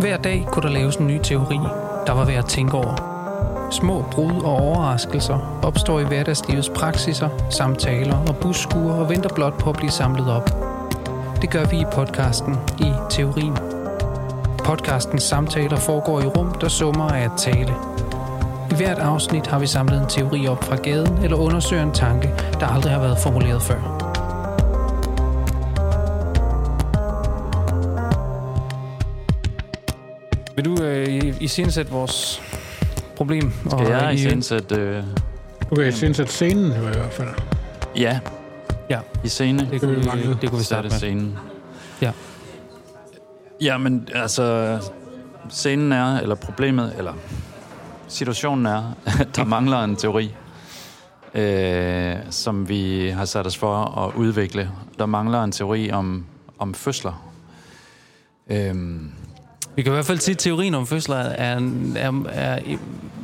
Hver dag kunne der laves en ny teori, der var værd at tænke over. Små brud og overraskelser opstår i hverdagslivets praksiser, samtaler og busskuer og venter blot på at blive samlet op. Det gør vi i podcasten i Teorien. Podcastens samtaler foregår i rum, der summer af at tale. I hvert afsnit har vi samlet en teori op fra gaden eller undersøger en tanke, der aldrig har været formuleret før. Øh, i, i sætte vores problem? Skal jeg i i scenesæt? Øh, Du kan at scenen i hvert fald. ja, Ja, i scene. det kunne, Det vi, det kunne vi er starte det med. scenen. Ja. Ja, men altså, scenen er, eller problemet, eller situationen er, at der mangler en teori, øh, som vi har sat os for at udvikle. Der mangler en teori om, om fødsler. Øhm, Vi kan i hvert fald sige, at teorien om fødsler er, er, er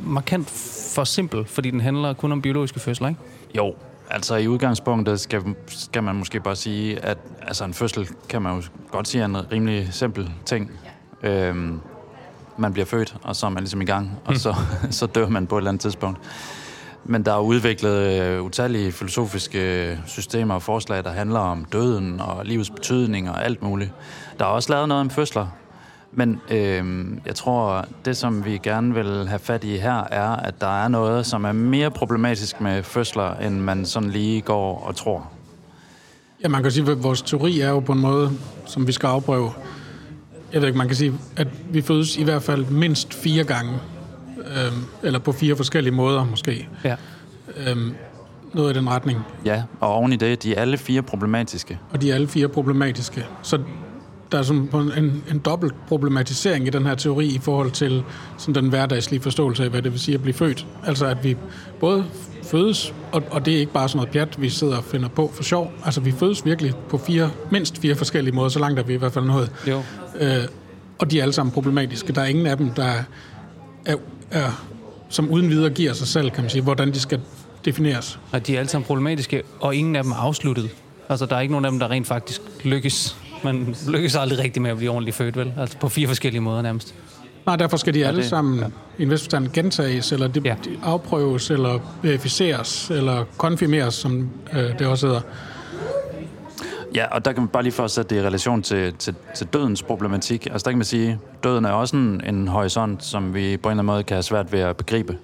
markant for simpel, fordi den handler kun om biologiske fødsler, ikke? Jo, altså i udgangspunktet skal, skal man måske bare sige, at altså en fødsel kan man jo godt sige er en rimelig simpel ting. Øhm, man bliver født, og så er man ligesom i gang, og så, så dør man på et eller andet tidspunkt. Men der er udviklet øh, utallige filosofiske systemer og forslag, der handler om døden og livets betydning og alt muligt. Der er også lavet noget om fødsler, men øh, jeg tror, det som vi gerne vil have fat i her, er, at der er noget, som er mere problematisk med fødsler, end man sådan lige går og tror. Ja, man kan sige, at vores teori er jo på en måde, som vi skal afprøve. Jeg ved ikke, man kan sige, at vi fødes i hvert fald mindst fire gange. Øhm, eller på fire forskellige måder måske. Ja. Øhm, noget i den retning. Ja, og oven i det, de er alle fire problematiske. Og de er alle fire problematiske. Så der er sådan en, en dobbelt problematisering i den her teori i forhold til sådan den hverdagslige forståelse af, hvad det vil sige at blive født. Altså at vi både fødes, og, og det er ikke bare sådan noget pjat, vi sidder og finder på for sjov. Altså vi fødes virkelig på fire, mindst fire forskellige måder, så langt er vi i hvert fald nået. Jo. Øh, og de er alle sammen problematiske. Der er ingen af dem, der er, er, som uden videre giver sig selv, kan man sige, hvordan de skal defineres. Og de er alle sammen problematiske, og ingen af dem er afsluttet. Altså, der er ikke nogen af dem, der rent faktisk lykkes. Man lykkes aldrig rigtig med at blive ordentligt født, vel? Altså på fire forskellige måder nærmest. Nej, derfor skal de alle det- sammen ja. i en vis forstand gentages, eller de, Ja. ja. de afprøves, eller verificeres, eller konfirmeres, som øh, det også hedder. Ja, og der kan man bare lige for at sætte det i relation til, til, til dødens problematik. Altså der kan man sige, at døden er også en, en horisont, som vi på en eller anden måde kan have svært ved at begribe.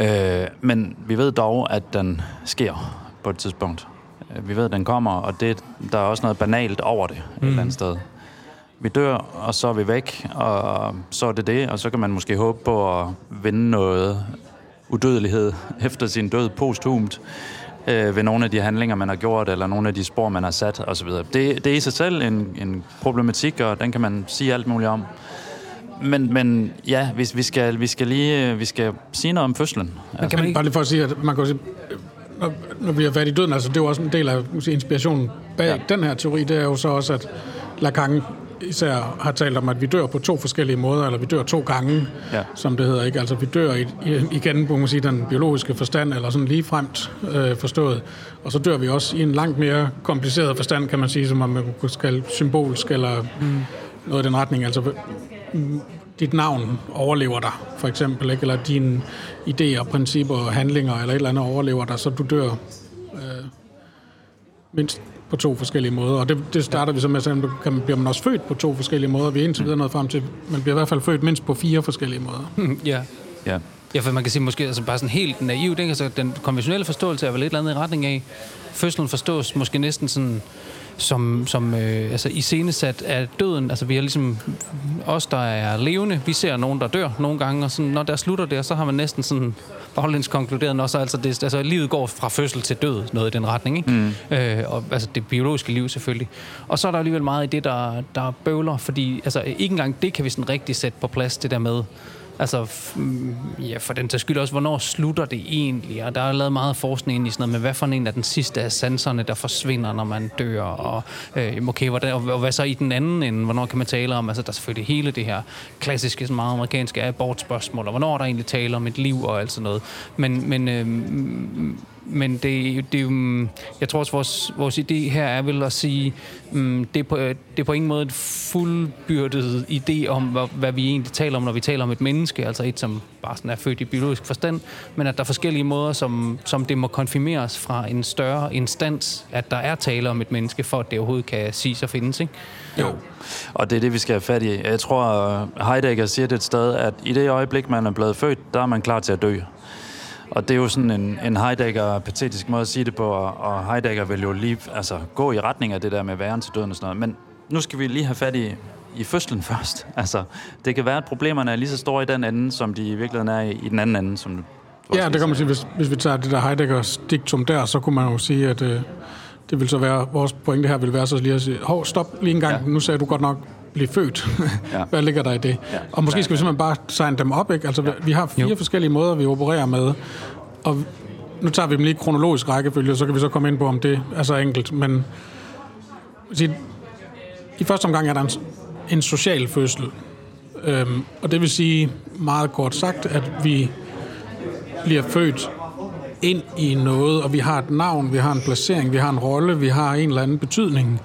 Øh, men vi ved dog, at den sker på et tidspunkt. Øh, Vi ved, at den kommer, og det, der er også noget banalt over det mm. et eller andet sted. Vi dør, og så er vi væk, og så er det det, og så kan man måske håbe på at vinde noget udødelighed efter sin død posthumt øh, ved nogle af de handlinger, man har gjort, eller nogle af de spor, man har sat osv. Det, det er i sig selv en, en problematik, og den kan man sige alt muligt om. Men, men ja, hvis vi skal, vi skal lige øh, vi skal sige noget om fødslen. Men kan man Men ikke... bare lige for at sige, at man kan sige, når, når vi har været i døden, altså det er jo også en del af sige, inspirationen bag Ja. den her teori, det er jo så også, at Lacan især har talt om, at vi dør på to forskellige måder, eller vi dør to gange, Ja. som det hedder. Ikke? Altså vi dør i, i, igen på man sige, den biologiske forstand, eller sådan lige fremt øh, forstået. Og så dør vi også i en langt mere kompliceret forstand, kan man sige, som om man kunne kalde symbolsk, eller mm. noget i den retning. Altså dit navn overlever dig, for eksempel, ikke? eller dine idéer, principper, handlinger, eller et eller andet overlever dig, så du dør øh, mindst på to forskellige måder. Og det, det starter vi så med at kan, bliver man også født på to forskellige måder. Vi er indtil videre nået frem til, man bliver i hvert fald født mindst på fire forskellige måder. Ja. Ja. Ja, for man kan sige måske altså bare sådan helt naivt, ikke? Altså, den konventionelle forståelse er vel et eller andet i retning af, fødslen forstås måske næsten sådan som, som øh, altså iscenesat af døden. Altså vi er ligesom os, der er levende. Vi ser nogen, der dør nogle gange, og sådan, når der slutter det, så har man næsten sådan baglæns konkluderet, også, altså, det, altså livet går fra fødsel til død, noget i den retning. Ikke? Mm. Øh, og, altså det biologiske liv selvfølgelig. Og så er der alligevel meget i det, der, der bøvler, fordi altså, ikke engang det kan vi sådan rigtig sætte på plads, det der med, Altså, f- mm, ja, for den til skyld også, hvornår slutter det egentlig? Og der er lavet meget forskning ind i sådan noget med, hvad for en af den sidste af sanserne, der forsvinder, når man dør, og øh, okay, hvordan, og, og hvad så i den anden ende? Hvornår kan man tale om, altså der er selvfølgelig hele det her klassiske, sådan meget amerikanske abortspørgsmål, og hvornår er der egentlig tale om et liv og alt sådan noget. Men, men øh, men det, det, mm, jeg tror også, vores, vores idé her er vel at sige, um, det, er på, det er på ingen måde et fuldbyrdet idé om, hvad, hvad vi egentlig taler om, når vi taler om et menneske, altså et, som bare sådan er født i biologisk forstand, men at der er forskellige måder, som, som det må konfirmeres fra en større instans, at der er tale om et menneske, for at det overhovedet kan siges og findes, ikke? Jo, og det er det, vi skal have fat i. Jeg tror, Heidegger siger det et sted, at i det øjeblik, man er blevet født, der er man klar til at dø. Og det er jo sådan en, en Heidegger-patetisk måde at sige det på, og Heidegger vil jo lige altså, gå i retning af det der med væren til døden og sådan noget. Men nu skal vi lige have fat i, i fødslen først. Altså, det kan være, at problemerne er lige så store i den ende, som de i virkeligheden er i, i den anden ende, som du Ja, det kan man sige. Hvis, hvis vi tager det der Heideggers diktum der, så kunne man jo sige, at øh, det vil så være, vores pointe her vil være så lige at sige, hov, stop lige en gang, ja. nu sagde du godt nok, blive født. Ja. Hvad ligger der i det? Ja. Og måske skal vi simpelthen bare signe dem op, ikke? Altså, ja. vi har fire jo. forskellige måder, vi opererer med, og nu tager vi dem lige kronologisk rækkefølge, så kan vi så komme ind på, om det er så enkelt. Men i første omgang er der en, en social fødsel. Øhm, og det vil sige, meget kort sagt, at vi bliver født ind i noget, og vi har et navn, vi har en placering, vi har en rolle, vi har en eller anden betydning,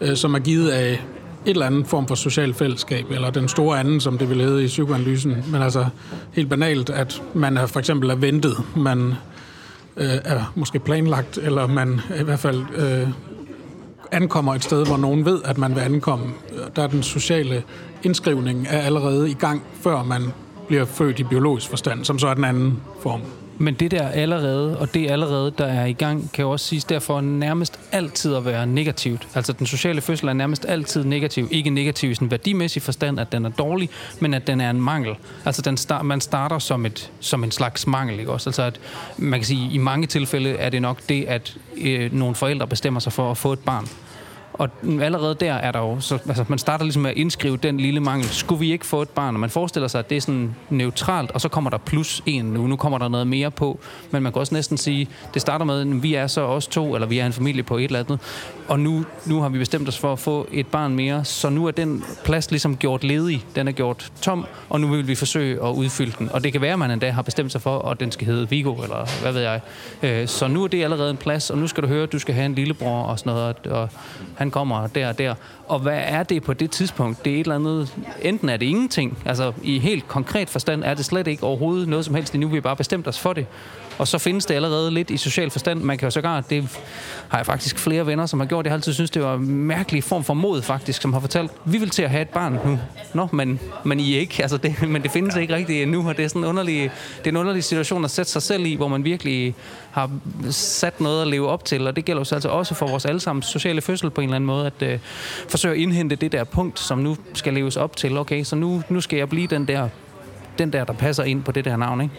øh, som er givet af et eller andet form for social fællesskab, eller den store anden, som det ville hedde i psykoanalysen. Men altså helt banalt, at man er for eksempel er ventet, man øh, er måske planlagt, eller man i hvert fald øh, ankommer et sted, hvor nogen ved, at man vil ankomme. Der er den sociale indskrivning er allerede i gang, før man bliver født i biologisk forstand, som så er den anden form. Men det der allerede, og det allerede, der er i gang, kan jo også siges derfor nærmest altid at være negativt. Altså den sociale fødsel er nærmest altid negativ. Ikke negativ i sådan værdimæssig forstand, at den er dårlig, men at den er en mangel. Altså den star- man starter som, et, som en slags mangel. Ikke også? Altså at man kan sige, i mange tilfælde er det nok det, at øh, nogle forældre bestemmer sig for at få et barn. Og allerede der er der jo, så, altså man starter ligesom med at indskrive den lille mangel. Skulle vi ikke få et barn? Og man forestiller sig, at det er sådan neutralt, og så kommer der plus en nu. Nu kommer der noget mere på. Men man kan også næsten sige, det starter med, at vi er så også to, eller vi er en familie på et eller andet. Og nu, nu har vi bestemt os for at få et barn mere, så nu er den plads ligesom gjort ledig. Den er gjort tom, og nu vil vi forsøge at udfylde den. Og det kan være, at man endda har bestemt sig for, at den skal hedde Vigo, eller hvad ved jeg. Øh, så nu er det allerede en plads, og nu skal du høre, at du skal have en lillebror og sådan noget. Og han kommer der og der. Og hvad er det på det tidspunkt? Det er et eller andet... Enten er det ingenting, altså i helt konkret forstand er det slet ikke overhovedet noget som helst. Nu vi bare bestemt os for det. Og så findes det allerede lidt i social forstand. Man kan jo sågar, det har jeg faktisk flere venner, som har gjort. Jeg har altid synes, det var en mærkelig form for mod, faktisk, som har fortalt, vi vil til at have et barn nu. Nå, men, men I ikke. Altså det, men det findes ikke rigtigt endnu, og det er, sådan en underlig, det er en underlig situation at sætte sig selv i, hvor man virkelig har sat noget at leve op til, og det gælder jo altså også for vores allesammens sociale fødsel på en eller anden måde, at øh, forsøge at indhente det der punkt, som nu skal leves op til. Okay, så nu, nu skal jeg blive den der, den der, der passer ind på det der navn, ikke?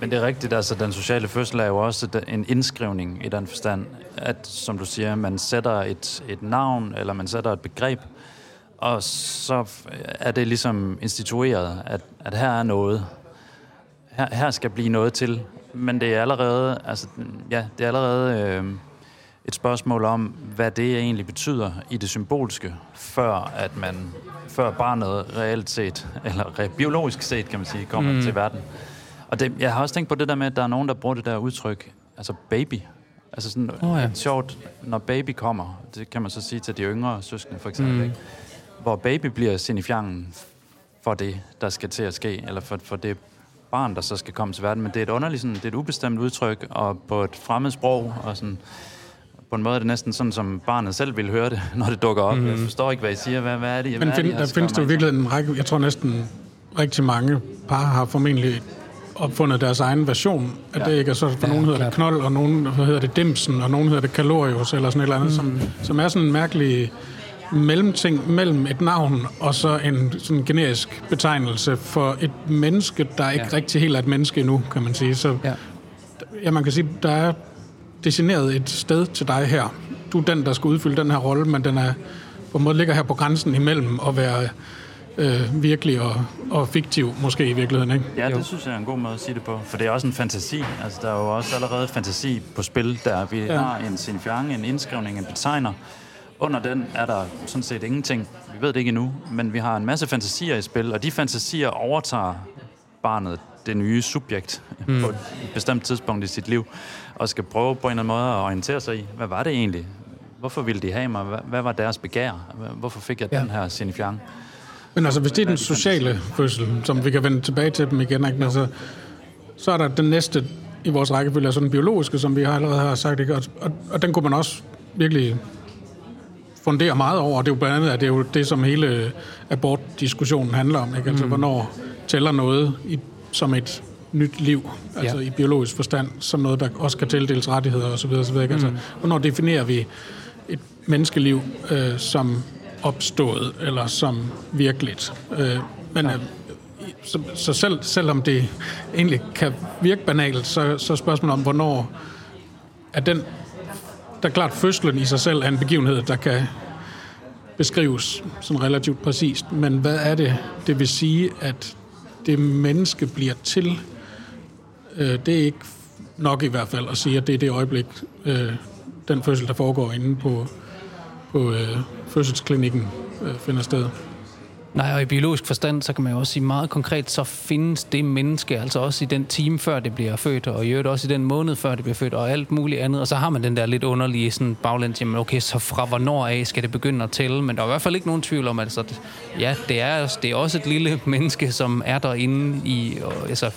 Men det er rigtigt, altså den sociale fødsel er jo også en indskrivning i den forstand, at som du siger, man sætter et, et navn, eller man sætter et begreb, og så er det ligesom institueret, at, at her er noget. Her, her skal blive noget til. Men det er allerede, altså, ja, det er allerede øh, et spørgsmål om, hvad det egentlig betyder i det symbolske, før at man, før barnet reelt set, eller biologisk set, kan man sige, kommer mm. til verden. Og det, jeg har også tænkt på det der med, at der er nogen, der bruger det der udtryk, altså baby. Altså sådan oh, ja. sjovt, når baby kommer, det kan man så sige til de yngre søskende for eksempel, mm. ikke? hvor baby bliver signifiangen for det, der skal til at ske, eller for, for det barn, der så skal komme til verden. Men det er et underligt, sådan, det er et ubestemt udtryk, og på et fremmed sprog, og sådan, på en måde er det næsten sådan, som barnet selv vil høre det, når det dukker op. Mm. Jeg forstår ikke, hvad I siger. Hvad, hvad er det? Men find, er det, der findes det jo virkelig en række, jeg tror næsten rigtig mange par har formentlig opfundet deres egen version af ja. det, ikke? Altså, for ja, nogen hedder klart. det knold, og nogen hedder det dimsen, og nogen hedder det kalorius, eller sådan et eller andet, mm. som, som er sådan en mærkelig mellemting mellem et navn og så en sådan generisk betegnelse for et menneske, der ikke ja. rigtig helt er et menneske endnu, kan man sige. Så ja. ja, man kan sige, der er designeret et sted til dig her. Du er den, der skal udfylde den her rolle, men den er på en måde ligger her på grænsen imellem at være øh, virkelig og, og fiktiv, måske i virkeligheden, ikke? Ja, det synes jeg er en god måde at sige det på. For det er også en fantasi. Altså, der er jo også allerede fantasi på spil, der vi ja. har en signifiant, en indskrivning, en betegner. Under den er der sådan set ingenting. Vi ved det ikke endnu, men vi har en masse fantasier i spil, og de fantasier overtager barnet det nye subjekt mm. på et bestemt tidspunkt i sit liv, og skal prøve på en eller anden måde at orientere sig i, hvad var det egentlig? Hvorfor ville de have mig? Hvad, hvad var deres begær? Hvorfor fik jeg ja. den her signifiant? Men altså, hvis det er den sociale fødsel, som vi kan vende tilbage til dem igen, ikke? Altså, så er der den næste i vores rækkefølge, altså den biologiske, som vi har allerede har sagt, ikke? Og, og, og den kunne man også virkelig fundere meget over. Det er jo blandt andet, at det er jo det, som hele abortdiskussionen handler om. Ikke? Altså, mm. hvornår tæller noget i, som et nyt liv, altså ja. i biologisk forstand, som noget, der også kan tildeles rettigheder osv. osv. Ikke? Altså, mm. hvornår definerer vi et menneskeliv øh, som opstået, eller som virkeligt? Øh, men øh, så, så selv, selvom det egentlig kan virke banalt, så, så er spørgsmålet om, hvornår er den der er klart, fødslen i sig selv er en begivenhed, der kan beskrives sådan relativt præcist. Men hvad er det, det vil sige, at det menneske bliver til? Øh, det er ikke nok i hvert fald at sige, at det er det øjeblik, øh, den fødsel, der foregår inde på, på øh, fødselsklinikken, øh, finder sted. Nej, og i biologisk forstand, så kan man jo også sige meget konkret, så findes det menneske, altså også i den time før det bliver født, og i øvrigt også i den måned før det bliver født, og alt muligt andet. Og så har man den der lidt underlige sådan baglæns, jamen okay, så fra hvornår af skal det begynde at tælle? Men der er i hvert fald ikke nogen tvivl om, altså, at altså, ja, det er, det er også et lille menneske, som er derinde i, og, altså,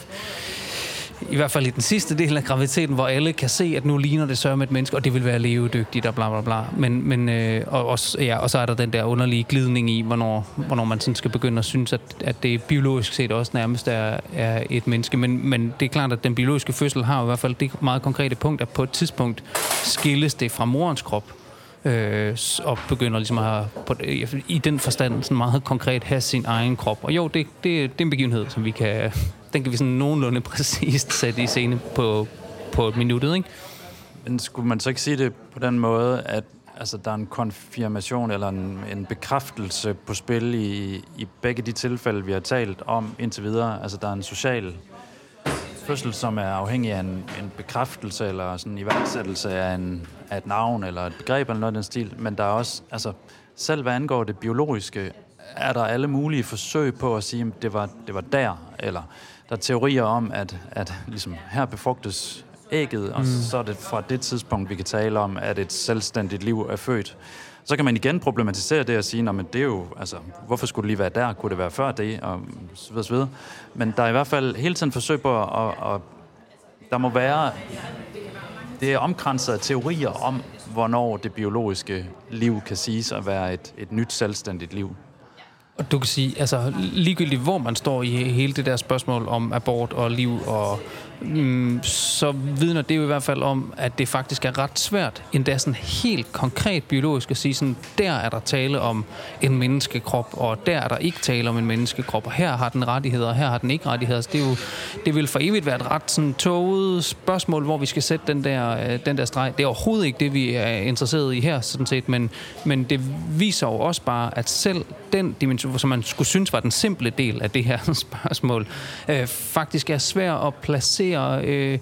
i hvert fald i den sidste del af graviditeten, hvor alle kan se, at nu ligner det sørme et menneske, og det vil være levedygtigt og bla bla bla. Men, men, øh, og, også, ja, og så er der den der underlige glidning i, hvornår, hvornår man sådan skal begynde at synes, at, at det biologisk set også nærmest er, er et menneske. Men, men det er klart, at den biologiske fødsel har i hvert fald det meget konkrete punkt, at på et tidspunkt skilles det fra morens krop øh, og begynder ligesom at have, på, i den forstand sådan meget konkret have sin egen krop. Og jo, det, det, det er en begivenhed, som vi kan, den kan vi sådan nogenlunde præcist sætte i scene på, på et minut, ikke? Men skulle man så ikke sige det på den måde, at altså, der er en konfirmation eller en, en bekræftelse på spil i, i begge de tilfælde, vi har talt om indtil videre? Altså, der er en social fødsel, som er afhængig af en, en bekræftelse eller sådan en iværksættelse af, en, af et navn eller et begreb eller noget af den stil, men der er også, altså, selv hvad angår det biologiske, er der alle mulige forsøg på at sige, at det var, det var der, eller der er teorier om, at, at ligesom her befrugtes ægget, og mm. så er det fra det tidspunkt, vi kan tale om, at et selvstændigt liv er født. Så kan man igen problematisere det og sige, at det er jo, altså, hvorfor skulle det lige være der? Kunne det være før det? Og så videre, så videre. Men der er i hvert fald hele tiden forsøg på at, at, at der må være, det er omkranset af teorier om, hvornår det biologiske liv kan siges at være et, et nyt selvstændigt liv. Og du kan sige, altså ligegyldigt hvor man står i hele det der spørgsmål om abort og liv og Mm, så vidner det jo i hvert fald om, at det faktisk er ret svært, endda sådan helt konkret biologisk at sige sådan, der er der tale om en menneskekrop, og der er der ikke tale om en menneskekrop, og her har den rettigheder, og her har den ikke rettigheder. Så det, er jo, det vil for evigt være et ret sådan tåget spørgsmål, hvor vi skal sætte den der, øh, den der streg. Det er overhovedet ikke det, vi er interesseret i her, sådan set, men, men det viser jo også bare, at selv den dimension, som man skulle synes var den simple del af det her spørgsmål, øh, faktisk er svær at placere fungere øh,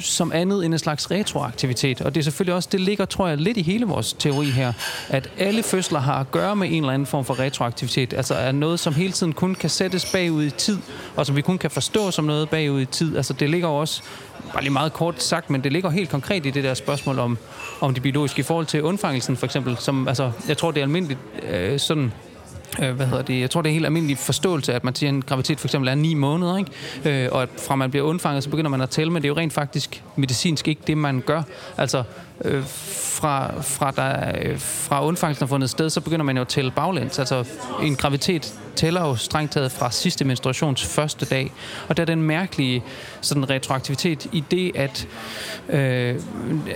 som andet end en slags retroaktivitet. Og det er selvfølgelig også, det ligger, tror jeg, lidt i hele vores teori her, at alle fødsler har at gøre med en eller anden form for retroaktivitet. Altså er noget, som hele tiden kun kan sættes bagud i tid, og som vi kun kan forstå som noget bagud i tid. Altså det ligger også, bare lige meget kort sagt, men det ligger helt konkret i det der spørgsmål om, om det biologiske i forhold til undfangelsen for eksempel, som, altså, jeg tror, det er almindeligt øh, sådan øh, hvad hedder det, jeg tror, det er helt almindelig forståelse, at man siger, at en graviditet for eksempel er ni måneder, ikke? Øh, og at fra man bliver undfanget, så begynder man at tælle, men det er jo rent faktisk medicinsk ikke det, man gør. Altså, øh, fra, fra, der, øh, fra undfangelsen har fundet sted, så begynder man jo at tælle baglæns. Altså, en graviditet tæller jo strengt taget fra sidste menstruations første dag. Og der er den mærkelige sådan retroaktivitet i det, at øh,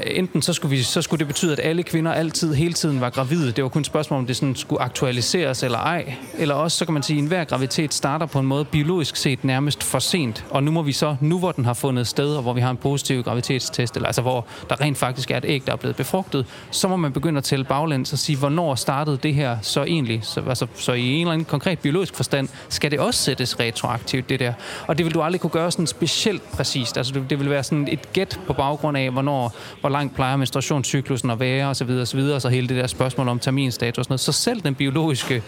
enten så skulle, vi, så skulle det betyde, at alle kvinder altid, hele tiden var gravide. Det var kun et spørgsmål, om det sådan skulle aktualiseres eller ej. Eller også, så kan man sige, at enhver graviditet starter på en måde biologisk set nærmest for sent. Og nu må vi så, nu hvor den har fundet sted, og hvor vi har en positiv graviditetstest, eller altså hvor der rent faktisk er et æg, der er blevet befrugtet, så må man begynde at tælle baglæns og sige, hvornår startede det her så egentlig? Så, altså, så i en eller anden konkret biologisk forstand, skal det også sættes retroaktivt, det der. Og det vil du aldrig kunne gøre sådan specielt præcist. Altså det, det vil være sådan et gæt på baggrund af, hvornår, hvor langt plejer menstruationscyklusen at være, osv., osv., og så hele det der spørgsmål om terminstatus og sådan noget. Så selv den biologiske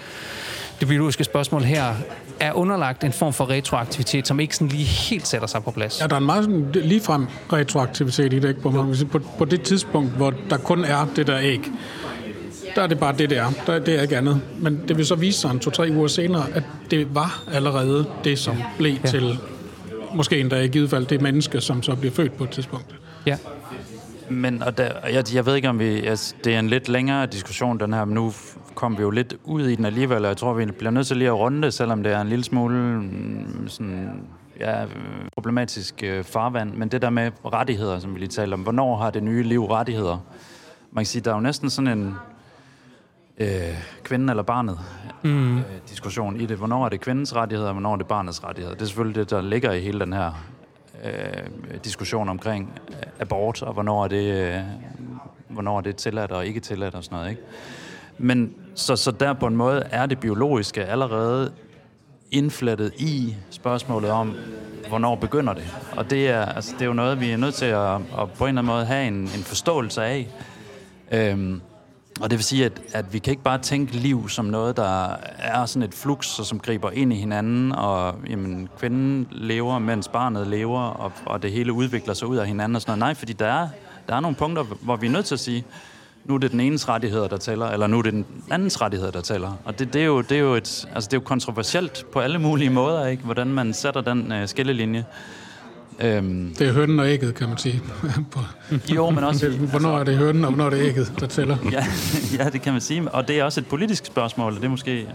det biologiske spørgsmål her er underlagt en form for retroaktivitet, som ikke sådan lige helt sætter sig på plads. Ja, der er en meget sådan ligefrem retroaktivitet i det, ikke? På, mange, på, på det tidspunkt, hvor der kun er det der æg, der er det bare det, det er. Der, det er ikke andet. Men det vil så vise sig en to-tre uger senere, at det var allerede det, som blev ja. til måske endda i givet fald det menneske, som så bliver født på et tidspunkt. Ja. Men og der, jeg, jeg ved ikke, om vi... Altså, det er en lidt længere diskussion, den her, men nu kom vi jo lidt ud i den alligevel, og jeg tror, vi bliver nødt til lige at runde det, selvom det er en lille smule mm, sådan, ja, problematisk øh, farvand. Men det der med rettigheder, som vi lige talte om, hvornår har det nye liv rettigheder? Man kan sige, der er jo næsten sådan en øh, kvinden eller barnet mm. øh, diskussion i det. Hvornår er det kvindens rettigheder, og hvornår er det barnets rettigheder? Det er selvfølgelig det, der ligger i hele den her øh, diskussion omkring abort, og hvornår er det, øh, hvornår er det tilladt og ikke tilladt og sådan noget. Ikke? Men så, så der på en måde er det biologiske allerede indflettet i spørgsmålet om, hvornår begynder det. Og det er, altså, det er jo noget, vi er nødt til at, at på en eller anden måde have en, en forståelse af. Øhm, og det vil sige, at, at vi kan ikke bare tænke liv som noget, der er sådan et flux, og som griber ind i hinanden, og jamen, kvinden lever, mens barnet lever, og, og det hele udvikler sig ud af hinanden og sådan noget. Nej, fordi der er, der er nogle punkter, hvor vi er nødt til at sige, nu er det den enes rettigheder, der tæller, eller nu er det den andens rettigheder, der tæller. Og det, det, er, jo, det, er, jo et, altså det er jo kontroversielt på alle mulige måder, ikke? hvordan man sætter den øh, skillelinje. Øhm, det er hønnen og ægget, kan man sige. jo, men også... hvornår er det hønnen, og hvornår er det ægget, der tæller? ja, ja, det kan man sige. Og det er også et politisk spørgsmål, og det er måske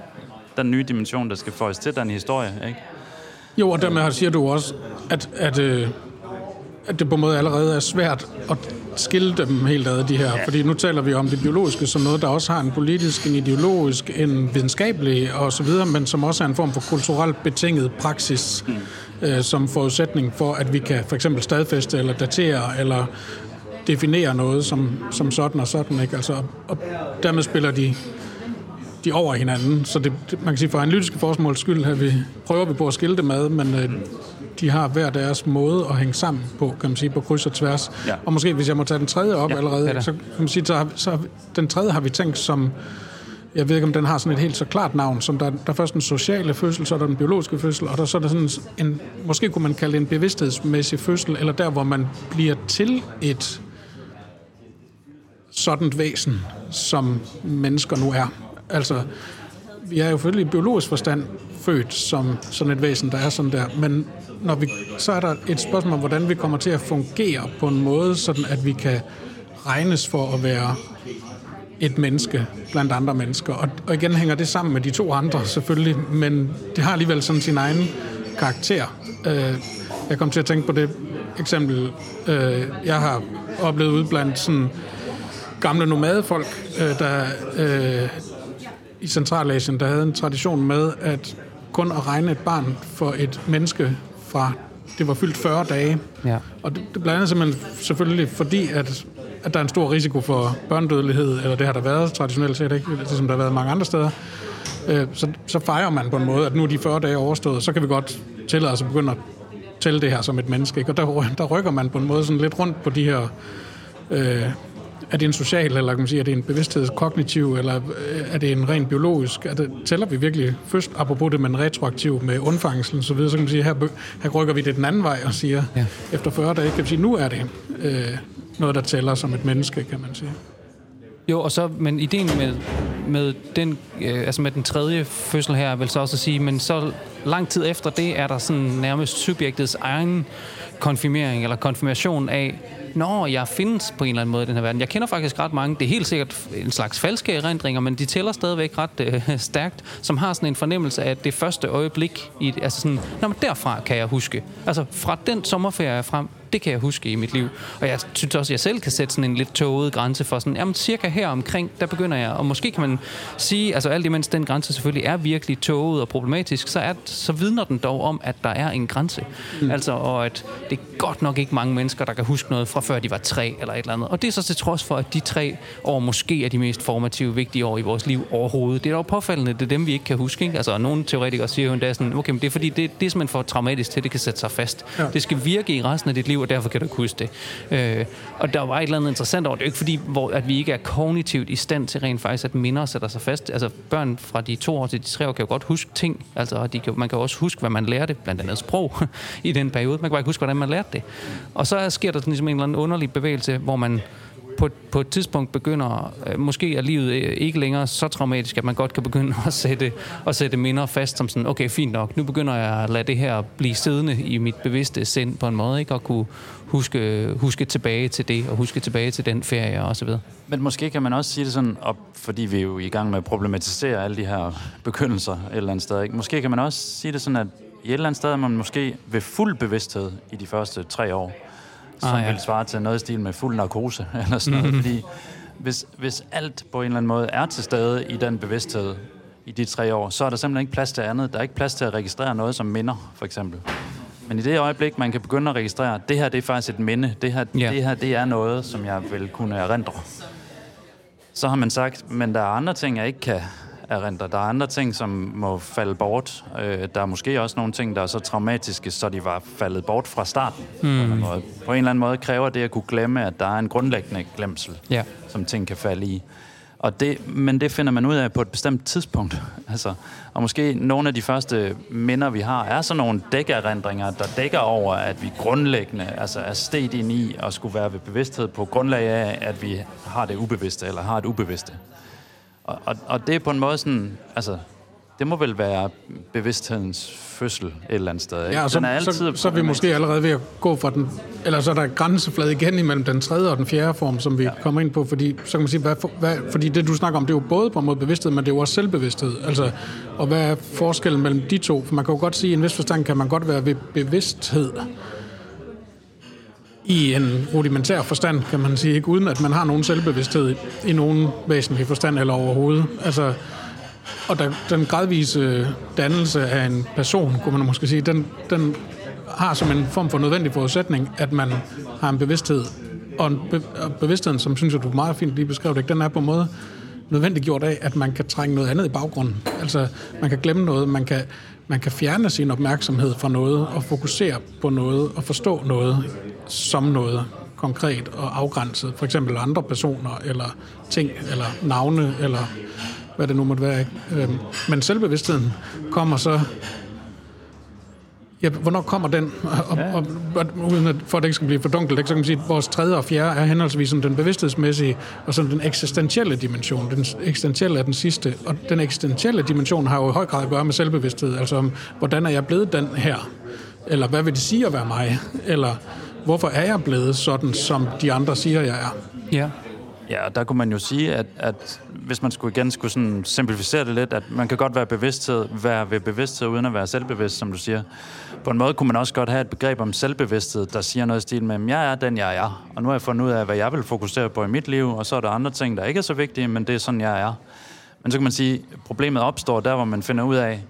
den nye dimension, der skal føjes til den historie, ikke? Jo, og dermed siger du også, at, at, øh, at det på en måde allerede er svært at skille dem helt ad, de her. Ja. Fordi nu taler vi om det biologiske som noget, der også har en politisk, en ideologisk, en videnskabelig og så videre, men som også er en form for kulturelt betinget praksis. Mm øh, som forudsætning for, at vi kan for eksempel stadfæste eller datere eller definere noget som, som sådan og sådan. Ikke? Altså, og dermed spiller de, de over hinanden. Så det, man kan sige, for analytiske forgsmåls skyld her, vi, prøver vi på at skille dem ad, men øh, de har hver deres måde at hænge sammen på, kan man sige, på kryds og tværs. Ja. Og måske, hvis jeg må tage den tredje op ja, allerede, så kan man sige, så, så den tredje har vi tænkt som jeg ved ikke, om den har sådan et helt så klart navn, som der, der er først den sociale fødsel, så er der den biologiske fødsel, og der så er der sådan en, måske kunne man kalde det en bevidsthedsmæssig fødsel, eller der, hvor man bliver til et sådan væsen, som mennesker nu er. Altså, vi er jo selvfølgelig i biologisk forstand født som sådan et væsen, der er sådan der, men når vi, så er der et spørgsmål om, hvordan vi kommer til at fungere på en måde, sådan at vi kan regnes for at være et menneske blandt andre mennesker. Og, og igen hænger det sammen med de to andre selvfølgelig, men det har alligevel sådan sin egen karakter. Øh, jeg kom til at tænke på det eksempel, øh, jeg har oplevet ud blandt sådan gamle nomadefolk, øh, der øh, i Centralasien, der havde en tradition med, at kun at regne et barn for et menneske fra det var fyldt 40 dage. Ja. Og det, det blandt andet simpelthen selvfølgelig fordi, at at der er en stor risiko for børnedødelighed, eller det har der været traditionelt set, ikke? Det, som der har været mange andre steder. Øh, så, så fejrer man på en måde, at nu er de 40 dage overstået, så kan vi godt tillade os at begynde at tælle det her som et menneske. Ikke? Og der, der rykker man på en måde sådan lidt rundt på de her... Øh, er det en social, eller kan man sige, er det en bevidsthedskognitiv, eller øh, er det en ren biologisk? Er det, tæller vi virkelig først, apropos det, men retroaktiv med undfangelsen, så videre, så kan man sige, her, her rykker vi det den anden vej og siger, ja. efter 40 dage, kan vi sige, nu er det øh, noget, der tæller som et menneske, kan man sige. Jo, og så, men ideen med, med, den, øh, altså med den tredje fødsel her, vil så også sige, men så lang tid efter det, er der sådan nærmest subjektets egen konfirmering, eller konfirmation af, når jeg findes på en eller anden måde i den her verden. Jeg kender faktisk ret mange, det er helt sikkert en slags falske erindringer, men de tæller stadigvæk ret øh, stærkt, som har sådan en fornemmelse af det første øjeblik, i, altså sådan, Nå, men derfra kan jeg huske. Altså fra den sommerferie frem, det kan jeg huske i mit liv. Og jeg synes også, at jeg selv kan sætte sådan en lidt tåget grænse for sådan, jamen cirka her omkring, der begynder jeg. Og måske kan man sige, altså alt imens den grænse selvfølgelig er virkelig tåget og problematisk, så, er, så vidner den dog om, at der er en grænse. Mm. Altså, og at det er godt nok ikke mange mennesker, der kan huske noget fra før de var tre eller et eller andet. Og det er så til trods for, at de tre år måske er de mest formative, vigtige år i vores liv overhovedet. Det er dog påfaldende, det er dem, vi ikke kan huske. Ikke? Altså, nogle teoretikere siger jo endda sådan, okay, men det er fordi, det, det er simpelthen for traumatisk til, at det kan sætte sig fast. Ja. Det skal virke i resten af dit liv, liv, og derfor kan du ikke huske det. Øh, og der var et eller andet interessant over det. Det er ikke fordi, hvor, at vi ikke er kognitivt i stand til rent faktisk, at minder sætter sig fast. Altså børn fra de to år til de tre år kan jo godt huske ting. Altså de kan, man kan også huske, hvad man lærte, blandt andet sprog, i den periode. Man kan bare ikke huske, hvordan man lærte det. Og så sker der sådan ligesom en eller anden underlig bevægelse, hvor man på, på et tidspunkt begynder, øh, måske er livet øh, ikke længere så traumatisk, at man godt kan begynde at sætte, at sætte minder fast som sådan, okay, fint nok, nu begynder jeg at lade det her blive siddende i mit bevidste sind på en måde, ikke? Og kunne huske, huske tilbage til det, og huske tilbage til den ferie og så videre. Men måske kan man også sige det sådan, og fordi vi er jo i gang med at problematisere alle de her begyndelser et eller andet sted, ikke? Måske kan man også sige det sådan, at i et eller andet sted er man måske ved fuld bevidsthed i de første tre år som ah, ja. vil svare til noget i stil med fuld narkose, eller sådan noget. Mm-hmm. Fordi hvis, hvis alt på en eller anden måde er til stede i den bevidsthed i de tre år, så er der simpelthen ikke plads til andet. Der er ikke plads til at registrere noget som minder, for eksempel. Men i det øjeblik, man kan begynde at registrere, at det her det er faktisk et minde, det her, yeah. det her det er noget, som jeg vil kunne erindre. Så har man sagt, men der er andre ting, jeg ikke kan erindre. Der er andre ting, som må falde bort. Øh, der er måske også nogle ting, der er så traumatiske, så de var faldet bort fra starten. Mm. På, en hmm. måde. på en eller anden måde kræver det at kunne glemme, at der er en grundlæggende glemsel, ja. som ting kan falde i. Og det, men det finder man ud af på et bestemt tidspunkt. Altså, og måske nogle af de første minder, vi har, er sådan nogle dækkerindringer, der dækker over, at vi grundlæggende altså er stedt ind i og skulle være ved bevidsthed på grundlag af, at vi har det ubevidste, eller har et ubevidste. Og, og, og det er på en måde sådan, altså, det må vel være bevidsthedens fødsel et eller andet sted. Ikke? Ja, og så, er så, så er vi måske allerede ved at gå fra den, eller så er der grænseflade igen imellem den tredje og den fjerde form, som vi ja. kommer ind på, fordi, så kan man sige, hvad, hvad, fordi det du snakker om, det er jo både på en måde bevidsthed, men det er jo også selvbevidsthed. Altså, og hvad er forskellen mellem de to? For man kan jo godt sige, at i en vis forstand kan man godt være ved bevidsthed, i en rudimentær forstand, kan man sige, ikke uden at man har nogen selvbevidsthed i nogen væsentlig forstand eller overhovedet. Altså, og der, den gradvise dannelse af en person, kunne man måske sige, den, den har som en form for nødvendig forudsætning, at man har en bevidsthed. Og, en be, og bevidstheden, som synes jeg, du meget fint lige beskrev det, den er på en måde nødvendiggjort af, at man kan trænge noget andet i baggrunden. Altså, man kan glemme noget, man kan, man kan fjerne sin opmærksomhed fra noget og fokusere på noget og forstå noget som noget konkret og afgrænset. For eksempel andre personer, eller ting, eller navne, eller hvad det nu måtte være. Ikke? Øhm, men selvbevidstheden kommer så Ja, hvornår kommer den? Og, ja. og, og, uden at, for at det ikke skal blive for dunkelt, så kan man sige, at vores tredje og fjerde er henholdsvis den bevidsthedsmæssige og sådan den eksistentielle dimension. Den eksistentielle er den sidste, og den eksistentielle dimension har jo i høj grad at gøre med selvbevidsthed. Altså, om, hvordan er jeg blevet den her? Eller hvad vil det sige at være mig? Eller hvorfor er jeg blevet sådan, som de andre siger, jeg er? Ja. Ja, der kunne man jo sige, at, at hvis man skulle igen skulle sådan simplificere det lidt, at man kan godt være bevidsthed, være ved bevidsthed uden at være selvbevidst, som du siger. På en måde kunne man også godt have et begreb om selvbevidsthed, der siger noget i stil med, jeg er den, jeg er, og nu har jeg fundet ud af, hvad jeg vil fokusere på i mit liv, og så er der andre ting, der ikke er så vigtige, men det er sådan, jeg er. Men så kan man sige, at problemet opstår der, hvor man finder ud af,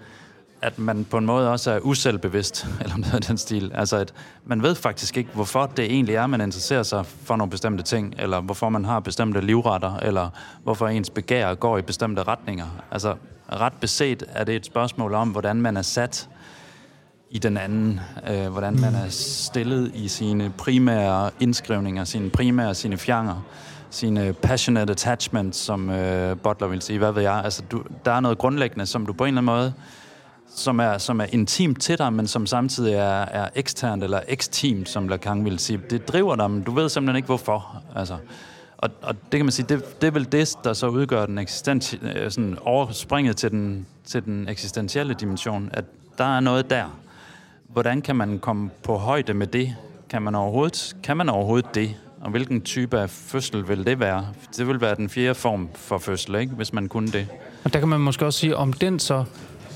at man på en måde også er uselvbevidst, eller noget af den stil. Altså, at man ved faktisk ikke, hvorfor det egentlig er, man interesserer sig for nogle bestemte ting, eller hvorfor man har bestemte livretter, eller hvorfor ens begær går i bestemte retninger. Altså, ret beset er det et spørgsmål om, hvordan man er sat i den anden, øh, hvordan man er stillet i sine primære indskrivninger, sine primære, sine fjanger, sine passionate attachments, som øh, Butler vil sige, hvad ved jeg. Altså, du, der er noget grundlæggende, som du på en eller anden måde som er, som er intimt til dig, men som samtidig er, er eksternt eller eksteam, som Lacan vil sige. Det driver dig, men du ved simpelthen ikke hvorfor. Altså, og, og det kan man sige, det, det er vel det, der så udgør den eksistent, øh, sådan overspringet til den, til den eksistentielle dimension, at der er noget der. Hvordan kan man komme på højde med det? Kan man overhovedet, kan man overhovedet det? Og hvilken type af fødsel vil det være? Det vil være den fjerde form for fødsel, ikke? hvis man kunne det. Og der kan man måske også sige, om den så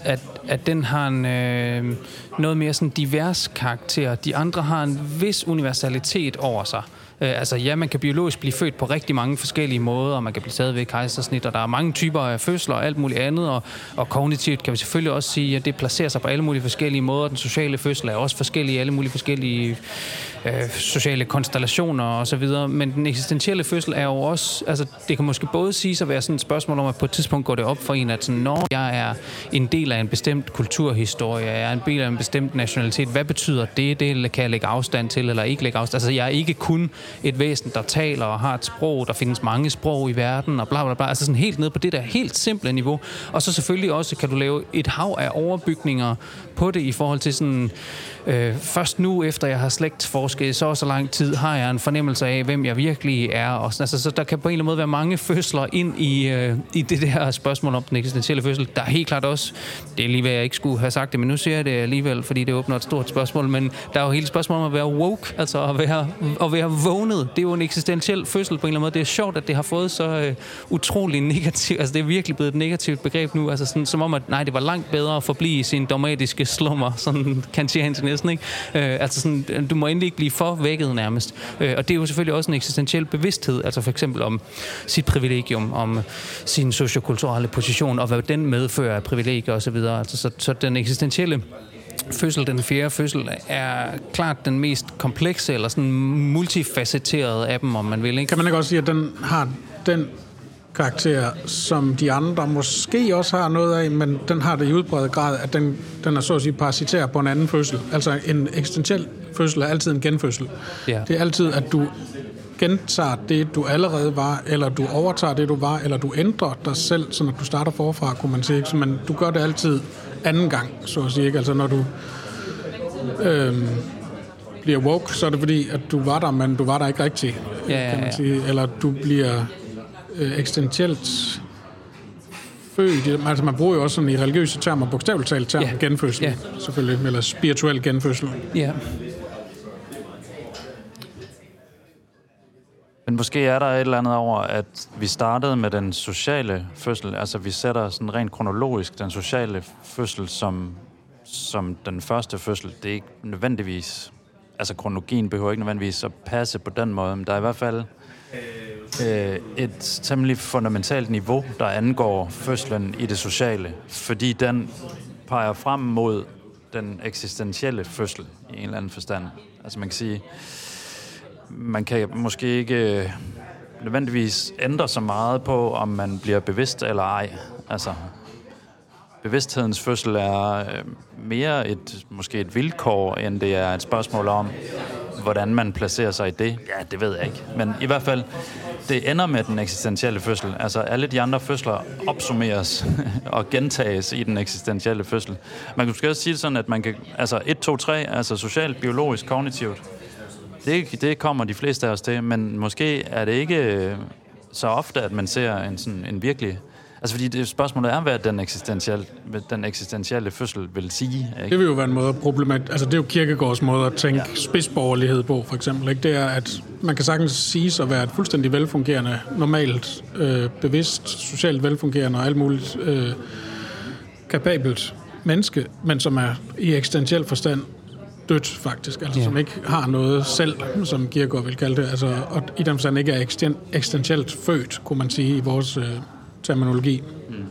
at, at den har en øh, noget mere sådan divers karakter. De andre har en vis universalitet over sig. Øh, altså ja, man kan biologisk blive født på rigtig mange forskellige måder, og man kan blive taget ved kejsersnit, og der er mange typer af fødsler og alt muligt andet, og, og kognitivt kan vi selvfølgelig også sige, at det placerer sig på alle mulige forskellige måder. Den sociale fødsel er også forskellig i alle mulige forskellige øh, sociale konstellationer og så videre. Men den eksistentielle fødsel er jo også, altså det kan måske både sige at være sådan et spørgsmål om, at på et tidspunkt går det op for en, at sådan, når jeg er en del af en bestemt kulturhistorie, jeg er en del af en bestemt nationalitet, hvad betyder det? Det kan jeg lægge afstand til eller ikke lægge afstand. Altså jeg er ikke kun et væsen, der taler og har et sprog, der findes mange sprog i verden og bla bla bla. Altså sådan helt ned på det der helt simple niveau. Og så selvfølgelig også kan du lave et hav af overbygninger på det i forhold til sådan, øh, først nu efter jeg har slægtsforsket så så lang tid, har jeg en fornemmelse af, hvem jeg virkelig er. Og sådan, altså, så der kan på en eller anden måde være mange fødsler ind i, øh, i det der spørgsmål om den eksistentielle fødsel. Der er helt klart også, det er lige hvad jeg ikke skulle have sagt det, men nu siger jeg det alligevel, fordi det åbner et stort spørgsmål, men der er jo hele spørgsmålet om at være woke, altså at være, at være vågnet. Det er jo en eksistentiel fødsel på en eller anden måde. Det er sjovt, at det har fået så øh, utrolig negativt, altså det er virkelig blevet et negativt begreb nu, altså sådan, som om, at nej, det var langt bedre at forblive i sin dogmatiske slummer, sådan kan næsten, ikke? Øh, altså sådan, du må endelig ikke blive for vækket nærmest. Øh, og det er jo selvfølgelig også en eksistentiel bevidsthed, altså for eksempel om sit privilegium, om sin sociokulturelle position, og hvad den medfører af privilegier osv. Altså, så, så den eksistentielle fødsel, den fjerde fødsel, er klart den mest komplekse, eller sådan multifacetterede af dem, om man vil. Ikke? Kan man ikke også sige, at den har den karakter, som de andre måske også har noget af, men den har det i udbredt grad, at den, den er så at sige parasitær på en anden fødsel. Altså en eksistentiel fødsel er altid en genfødsel. Ja. Det er altid, at du gentager det, du allerede var, eller du overtager det, du var, eller du ændrer dig selv, så når du starter forfra, kunne man sige. Men du gør det altid anden gang, så at sige. Altså når du øhm, bliver woke, så er det fordi, at du var der, men du var der ikke rigtigt, ja, ja, ja. kan man sige. Eller du bliver øh, eksistentielt født. Altså man bruger jo også sådan i religiøse termer, bogstaveligt talt term, ja. genfødsel, ja. selvfølgelig, eller spirituel genfødsel. Ja. Men måske er der et eller andet over, at vi startede med den sociale fødsel. Altså vi sætter sådan rent kronologisk den sociale fødsel som, som den første fødsel. Det er ikke nødvendigvis... Altså kronologien behøver ikke nødvendigvis at passe på den måde, men der er i hvert fald øh, et temmelig fundamentalt niveau, der angår fødslen i det sociale, fordi den peger frem mod den eksistentielle fødsel i en eller anden forstand. Altså man kan sige, man kan måske ikke øh, nødvendigvis ændre så meget på, om man bliver bevidst eller ej. Altså, bevidsthedens fødsel er øh, mere et, måske et vilkår, end det er et spørgsmål om, hvordan man placerer sig i det. Ja, det ved jeg ikke. Men i hvert fald, det ender med den eksistentielle fødsel. Altså alle de andre fødsler opsummeres og gentages i den eksistentielle fødsel. Man kan måske også sige det sådan, at man kan, altså 1, 2, 3, altså socialt, biologisk, kognitivt, det, det kommer de fleste af os til, men måske er det ikke øh, så ofte, at man ser en, sådan, en virkelig Altså fordi det, spørgsmålet er, hvad den eksistentielle, den eksistentielle fødsel vil sige. Ikke? Det vil jo være en måde at problemat... Altså det er jo Kirkegårds måde at tænke ja. spidsborgerlighed på, for eksempel. Ikke? Det er, at man kan sagtens sige at være et fuldstændig velfungerende, normalt, øh, bevidst, socialt velfungerende og alt muligt øh, kapabelt menneske, men som er i eksistentiel forstand dødt, faktisk. Altså, ja. som ikke har noget selv, som Kierkegaard vil kalde det. Altså, og i den forstand ikke er eksistentielt født, kunne man sige, i vores øh, terminologi. Mm.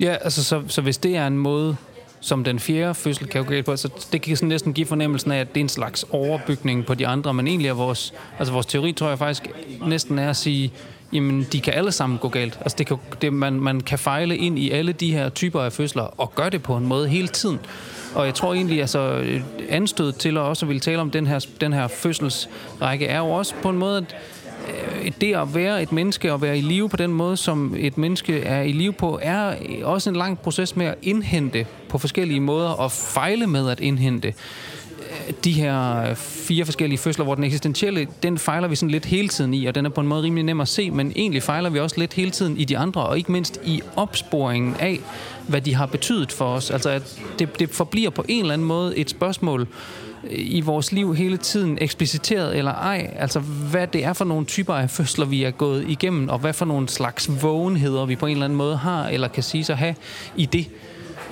Ja, altså så, så hvis det er en måde, som den fjerde fødsel kan gå på, så det kan sådan næsten give fornemmelsen af, at det er en slags overbygning på de andre, men egentlig er vores, altså vores teori, tror jeg faktisk, næsten er at sige, jamen de kan alle sammen gå galt. Altså det kan, det, man, man kan fejle ind i alle de her typer af fødsler, og gøre det på en måde hele tiden. Og jeg tror egentlig, altså anstød til at også ville tale om den her, den her fødselsrække, er jo også på en måde, at Øh, det at være et menneske og være i live på den måde, som et menneske er i live på, er også en lang proces med at indhente på forskellige måder og fejle med at indhente øh, de her fire forskellige fødsler, hvor den eksistentielle, den fejler vi sådan lidt hele tiden i, og den er på en måde rimelig nem at se, men egentlig fejler vi også lidt hele tiden i de andre, og ikke mindst i opsporingen af, hvad de har betydet for os. Altså, at det, det forbliver på en eller anden måde et spørgsmål, i vores liv hele tiden ekspliciteret eller ej, altså hvad det er for nogle typer af fødsler, vi er gået igennem, og hvad for nogle slags vågenheder, vi på en eller anden måde har, eller kan sige at have i det.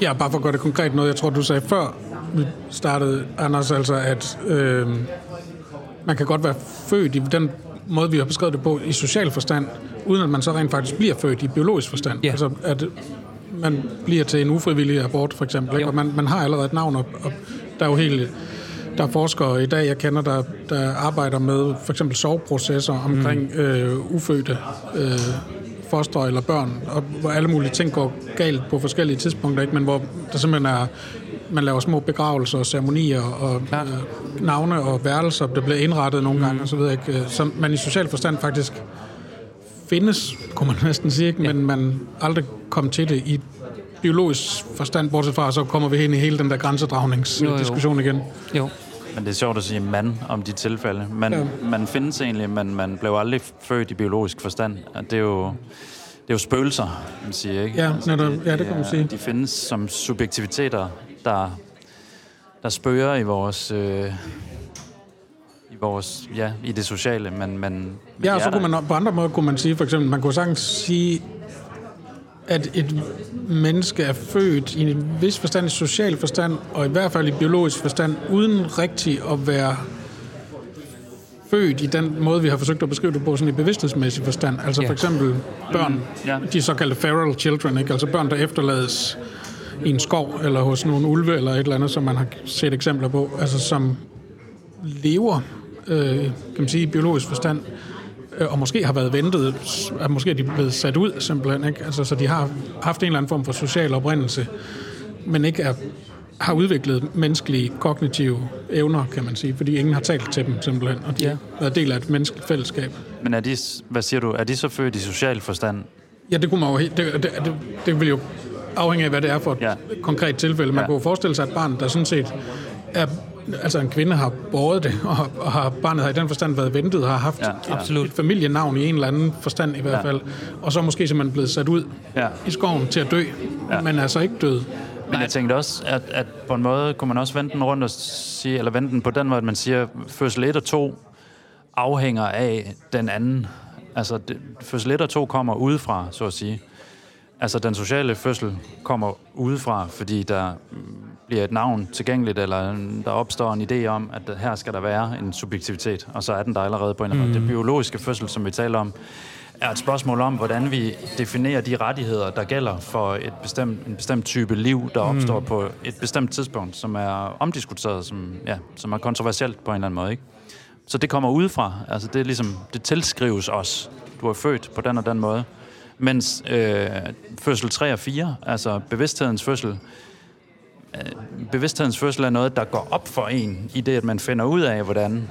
Ja, bare for at gøre det konkret noget, jeg tror, du sagde før, vi startede, Anders, altså at øh, man kan godt være født i den måde, vi har beskrevet det på, i social forstand, uden at man så rent faktisk bliver født i biologisk forstand. Ja. Altså, at man bliver til en ufrivillig abort, for eksempel. Ikke? Og man, man har allerede et navn, og, og der er jo helt... Der er forskere i dag, jeg kender, der, der arbejder med for eksempel soveprocesser omkring mm. øh, ufødte øh, foster eller børn, og hvor alle mulige ting går galt på forskellige tidspunkter, ikke? men hvor der simpelthen er, man laver små begravelser og ceremonier og øh, navne og værelser, der bliver indrettet nogle gange, og så videre, ikke? Som man i social forstand faktisk findes, kunne man næsten sige, ikke? men man aldrig kom til det i biologisk forstand, bortset fra, så kommer vi hen i hele den der grænsedragningsdiskussion igen. Jo. Men det er sjovt at sige mand om de tilfælde. Man, Ja. man findes egentlig, men man blev aldrig født i biologisk forstand. Og det er jo, det er jo spøgelser, man siger, ikke? Ja, netop. Ja, det kan man sige. De findes som subjektiviteter, der, der spørger i vores... Øh, i vores, ja, i det sociale, men, men men Ja, de og så kunne man på andre måder kunne man sige, for eksempel, man kunne sagtens sige, at et menneske er født i en vis forstand i social forstand, og i hvert fald i biologisk forstand, uden rigtig at være født i den måde, vi har forsøgt at beskrive det på, sådan i bevidsthedsmæssig forstand. Altså Ja. for eksempel børn, ja. de såkaldte feral children, ikke? altså børn, der efterlades i en skov, eller hos nogle ulve, eller et eller andet, som man har set eksempler på, altså som lever, øh, kan man sige, i biologisk forstand, og måske har været ventet, at måske er de blevet sat ud simpelthen, ikke? Altså, så de har haft en eller anden form for social oprindelse, men ikke er, har udviklet menneskelige kognitive evner, kan man sige, fordi ingen har talt til dem simpelthen, og de Ja. har været del af et menneskeligt fællesskab. Men er de, hvad siger du, er de så født i social forstand? Ja, det kunne man jo helt, det, det, det, det vil jo afhænge af, hvad det er for et ja. Konkret tilfælde. Man ja. Kunne forestille sig, at et barn, der sådan set er, altså en kvinde har båret det, og, har- og har, barnet har i den forstand været ventet, har haft Ja, ja, absolut. et familienavn i en eller anden forstand i hvert Ja. fald, og så måske simpelthen blevet sat ud Ja. i skoven til at dø, ja. Men altså ikke død. Men jeg tænkte også, at, at på en måde kunne man også vende den rundt og sige, eller vende den på den måde, at man siger, at fødsel 1 og 2 afhænger af den anden. Altså, det, fødsel 1 og 2 kommer udefra, så at sige. Altså, den sociale fødsel kommer udefra, fordi der bliver et navn tilgængeligt, eller der opstår en idé om, at her skal der være en subjektivitet, og så er den der allerede på en eller anden måde. Det biologiske fødsel, som vi taler om, er et spørgsmål om, hvordan vi definerer de rettigheder, der gælder for et bestemt, en bestemt type liv, der opstår mm. på et bestemt tidspunkt, som er omdiskuteret, som, ja, som er kontroversielt på en eller anden måde. Ikke? Så det kommer udefra. Altså det er ligesom, det tilskrives os. Du er født på den og den måde. Mens øh, fødsel 3 og 4, altså bevidsthedens fødsel, Øh, bevidsthedens fødsel er noget, der går op for en, i det, at man finder ud af, hvordan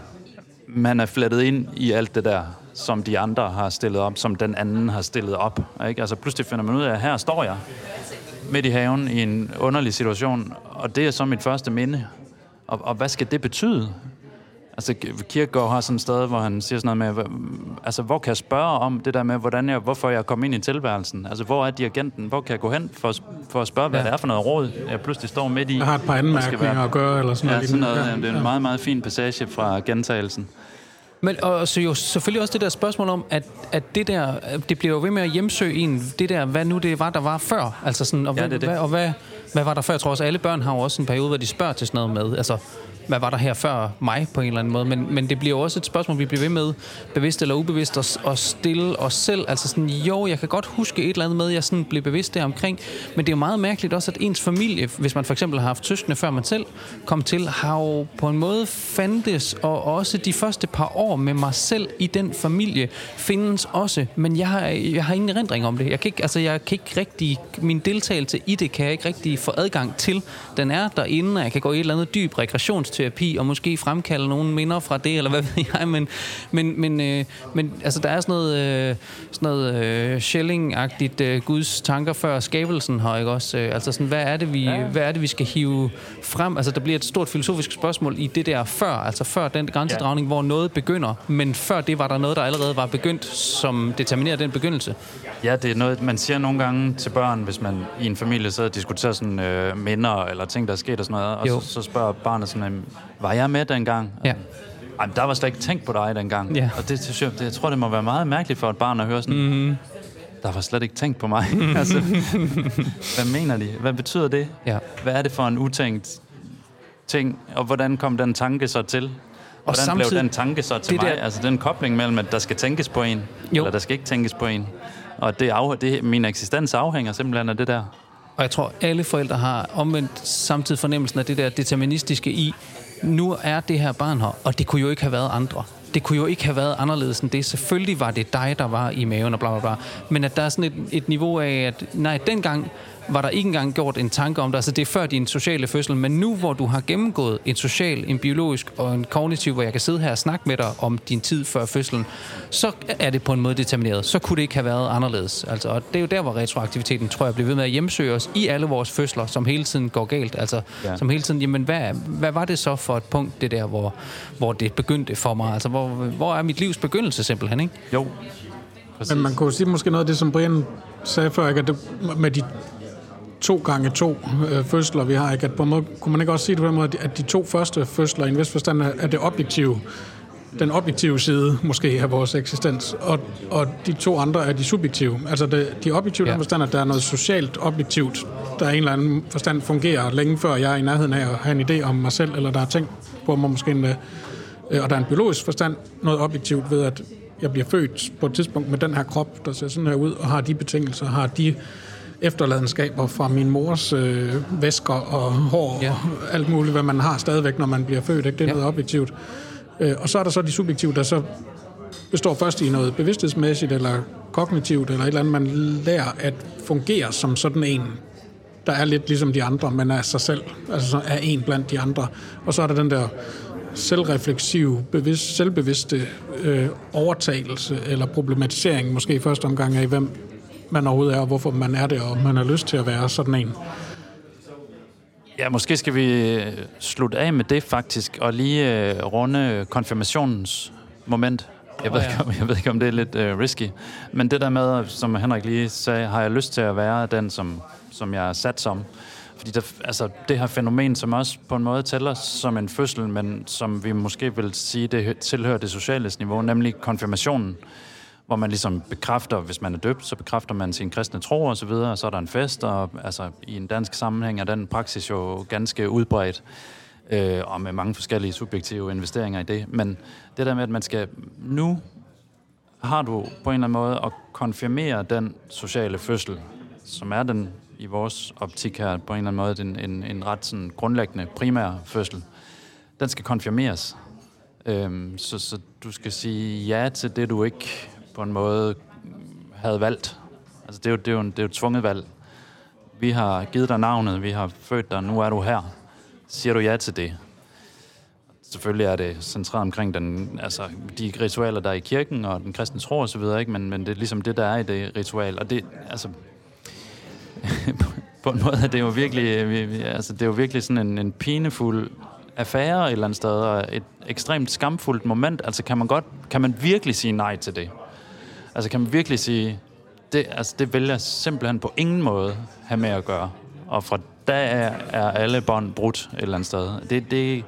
man er flettet ind i alt det der, som de andre har stillet op, som den anden har stillet op. Ikke? Altså pludselig finder man ud af, at her står jeg midt i haven i en underlig situation, og det er så mit første minde. Og, og hvad skal det betyde? Altså, Kierkegaard har sådan et sted, hvor han siger sådan noget med, altså, hvor kan jeg spørge om det der med, hvordan jeg, hvorfor jeg kom ind i tilværelsen? Altså, hvor er dirigenten? Hvor kan jeg gå hen for, at- for at spørge, hvad Ja. det er for noget råd, jeg pludselig står midt i? Jeg har et par anmærkninger være- at gøre, eller sådan Ja, noget. sådan lignende. noget. Ja, det er en meget, meget fin passage fra gentagelsen. Men og så jo selvfølgelig også det der spørgsmål om, at, at det der, det bliver jo ved med at hjemsøge en, det der, hvad nu det var, der var før. Altså sådan, og, Ja, hvad, det er det. Hvad, og hvad, hvad var der før? Jeg tror også, alle børn har jo også en periode, hvor de spørger til sådan noget med, altså, hvad var der her før mig på en eller anden måde? Men, men det bliver også et spørgsmål, vi bliver ved med, bevidst eller ubevidst, at, at stille os selv. Altså sådan, jo, jeg kan godt huske et eller andet med, jeg sådan blev bevidst der omkring, men det er jo meget mærkeligt også, at ens familie, hvis man for eksempel har haft søskende, før man selv kom til, har jo på en måde fandtes, og også de første par år med mig selv i den familie, findes også, men jeg har, jeg har ingen erindring om det. Jeg kan ikke, altså jeg kan ikke rigtig, min deltagelse i det kan jeg ikke rigtig få adgang til. Den er derinde, og jeg kan gå i et eller andet dyb regressionsterapi, og måske fremkalde nogle minder fra det, eller hvad ved jeg, men, men, men, øh, men altså der er sådan noget, øh, sådan noget øh, Schelling-agtigt øh, Guds tanker før skabelsen her, ikke også? Øh, altså sådan, hvad er det, vi, ja. hvad er det, vi skal hive frem? Altså der bliver et stort filosofisk spørgsmål i det der før, altså før den grænsedragning, ja. hvor noget begynder, men før det var der noget, der allerede var begyndt, som determinerer den begyndelse. Ja, det er noget, man siger nogle gange til børn, hvis man i en familie sidder og diskuterer sådan, øh, minder eller ting, der er sket og sådan noget, og Jo. så, så spørger barnet sådan, "Jamen, var jeg med dengang? Ja. Ej, der var slet ikke tænkt på dig dengang. Ja. Og det, synes jeg, det, jeg tror, det må være meget mærkeligt for et barn at høre sådan, mm-hmm. der var slet ikke tænkt på mig. altså, hvad mener de? Hvad betyder det? Ja. Hvad er det for en utænkt ting, og hvordan kom den tanke så til? Og Hvordan samtidig, blev den tanke så til mig? Der, altså den kobling mellem, at der skal tænkes på en, jo. eller der skal ikke tænkes på en. Og det, af, det, min eksistens afhænger simpelthen af det der. Og jeg tror, alle forældre har omvendt samtidig fornemmelsen af det der deterministiske i, nu er det her barn her, og det kunne jo ikke have været andre. Det kunne jo ikke have været anderledes end det. Selvfølgelig var det dig, der var i maven og bla bla bla. Men at der er sådan et, et niveau af, at nej, dengang var der ikke engang gjort en tanke om det. Altså det er før din sociale fødsel, men nu hvor du har gennemgået en social, en biologisk og en kognitiv, hvor jeg kan sidde her og snakke med dig om din tid før fødslen, så er det på en måde determineret. Så kunne det ikke have været anderledes. Altså, og det er jo der, hvor retroaktiviteten, tror jeg, bliver ved med at hjemsøge os i alle vores fødsler, som hele tiden går galt. Altså, ja. som hele tiden, jamen, hvad, hvad var det så for et punkt, det der, hvor, hvor det begyndte for mig? Altså, hvor, hvor er mit livs begyndelse simpelthen, ikke? Jo, Præcis. Men man kunne sige måske noget af det, som Brian sagde før, ikke? at det, med de to gange to øh, fødsler, vi har. Ikke? At på en måde, kunne man ikke også sige det på den måde, at de to første fødsler i en vis forstand er det objektive, den objektive side måske af vores eksistens, og, og de to andre er de subjektive. Altså det, de objektive, ja. forstand, at der er noget socialt objektivt, der er en eller anden forstand fungerer længe før jeg er i nærheden af at have en idé om mig selv, eller der er ting på mig måske en, øh, og der er en biologisk forstand, noget objektivt ved, at jeg bliver født på et tidspunkt med den her krop, der ser sådan her ud, og har de betingelser, har de efterladenskaber fra min mors øh, væsker og hår ja. og alt muligt, hvad man har stadigvæk, når man bliver født. Ikke? Det er ja. noget objektivt. Øh, og så er der så de subjektive, der så består først i noget bevidsthedsmæssigt eller kognitivt, eller et eller andet, man lærer at fungere som sådan en, der er lidt ligesom de andre, men er sig selv, altså er en blandt de andre. Og så er der den der selvrefleksiv, bevidst, selvbevidste øh, overtagelse eller problematisering, måske i første omgang af, hvem man overhovedet er, og hvorfor man er det, og man har lyst til at være sådan en. Ja, måske skal vi øh, slutte af med det faktisk, og lige uh, runde konfirmationens moment. Jeg ved, oh, ja. ikke, om, jeg ved ikke, om det er lidt uh, risky. Men det der med, som Henrik lige sagde, har jeg lyst til at være den, som, som jeg er sat som. Fordi der, altså, det her fænomen, som også på en måde tæller som en fødsel, men som vi måske vil sige, det tilhører det sociale niveau, nemlig konfirmationen hvor man ligesom bekræfter, hvis man er døbt, så bekræfter man sin kristne tro og så videre, og så er der en fest, og altså, i en dansk sammenhæng er den praksis jo ganske udbredt, øh, og med mange forskellige subjektive investeringer i det. Men det der med, at man skal... Nu har du på en eller anden måde at konfirmere den sociale fødsel, som er den i vores optik her på en eller anden måde en, en, en ret sådan grundlæggende primær fødsel. Den skal konfirmeres. Øhm, så, så du skal sige ja til det, du ikke på en måde havde valgt. Altså, det er jo, det er jo, det er jo et tvunget valg. Vi har givet dig navnet, vi har født dig, nu er du her. Siger du ja til det? Selvfølgelig er det centreret omkring den, altså, de ritualer, der er i kirken, og den kristne tro og så videre, ikke? Men, men det er ligesom det, der er i det ritual. Og det, altså, på en måde er det jo virkelig, altså, det er jo virkelig sådan en, en pinefuld affære et eller andet sted, og et ekstremt skamfuldt moment. Altså, kan man godt, kan man virkelig sige nej til det? Altså kan man virkelig sige, det, altså, det vil jeg simpelthen på ingen måde have med at gøre. Og fra der er, alle bånd brudt et eller andet sted. Det, det,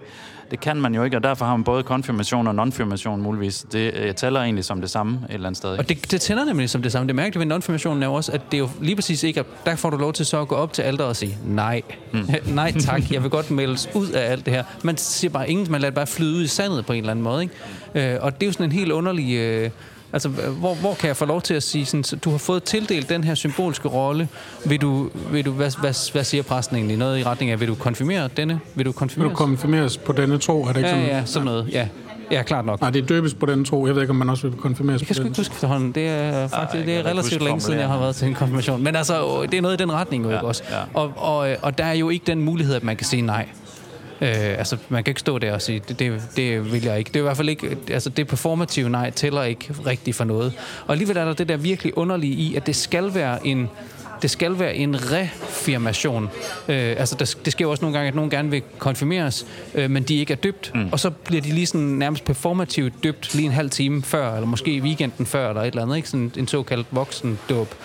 det kan man jo ikke, og derfor har man både konfirmation og non-firmation muligvis. Det jeg tæller egentlig som det samme et eller andet sted. Og det, det tæller nemlig som det samme. Det mærkelige ved non-firmationen er jo også, at det er jo lige præcis ikke, at der får du lov til så at gå op til alder og sige, nej, mm. nej tak, jeg vil godt meldes ud af alt det her. Man siger bare ingen, man lader det bare flyde ud i sandet på en eller anden måde. Ikke? Øh, og det er jo sådan en helt underlig... Øh, Altså, hvor, hvor kan jeg få lov til at sige, sådan, du har fået tildelt den her symbolske rolle. Vil du, vil du, hvad, hvad, hvad siger præsten egentlig? Noget i retning af, vil du konfirmere denne? Vil du konfirmeres? Vil du konfirmeres på denne tro? Er det ikke ja, sådan? Ja, sådan noget. Ja. Ja, klart nok. Nej, det er døbes på den tro. Jeg ved ikke, om man også vil konfirmeres jeg på den. Jeg kan sgu ikke huske efterhånden. Det er faktisk Ej, det er relativt længe siden, jeg har været til en konfirmation. Men altså, det er noget i den retning jo ja, ikke også. Ja. Og, og, og der er jo ikke den mulighed, at man kan sige nej. Øh, altså, man kan ikke stå der og sige, det, det, det vil jeg ikke. Det er i hvert fald ikke, altså det performative nej tæller ikke rigtigt for noget. Og alligevel er der det der virkelig underlige i, at det skal være en, det skal være en refirmation. Øh, altså, der, det sker jo også nogle gange, at nogen gerne vil konfirmeres, øh, men de ikke er døbt. Mm. Og så bliver de lige sådan nærmest performativt døbt lige en halv time før, eller måske i weekenden før, eller et eller andet. Ikke? Sådan en såkaldt voksen dåb.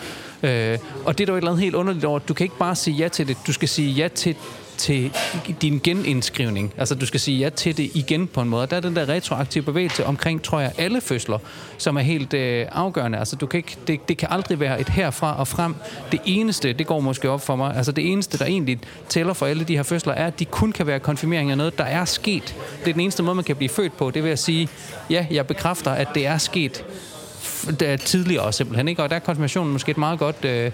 Øh, og det er der jo et eller andet helt underligt over. Du kan ikke bare sige ja til det. Du skal sige ja til til din genindskrivning. Altså, du skal sige ja til det igen på en måde. Der er den der retroaktive bevægelse omkring, tror jeg, alle fødsler, som er helt øh, afgørende. Altså, du kan ikke, det, det kan aldrig være et herfra og frem. Det eneste, det går måske op for mig, altså det eneste, der egentlig tæller for alle de her fødsler, er, at de kun kan være konfirmering af noget, der er sket. Det er den eneste måde, man kan blive født på. Det vil at sige, ja, jeg bekræfter, at det er sket tidligere simpelthen. Ikke? Og der er konfirmationen måske et meget godt, øh,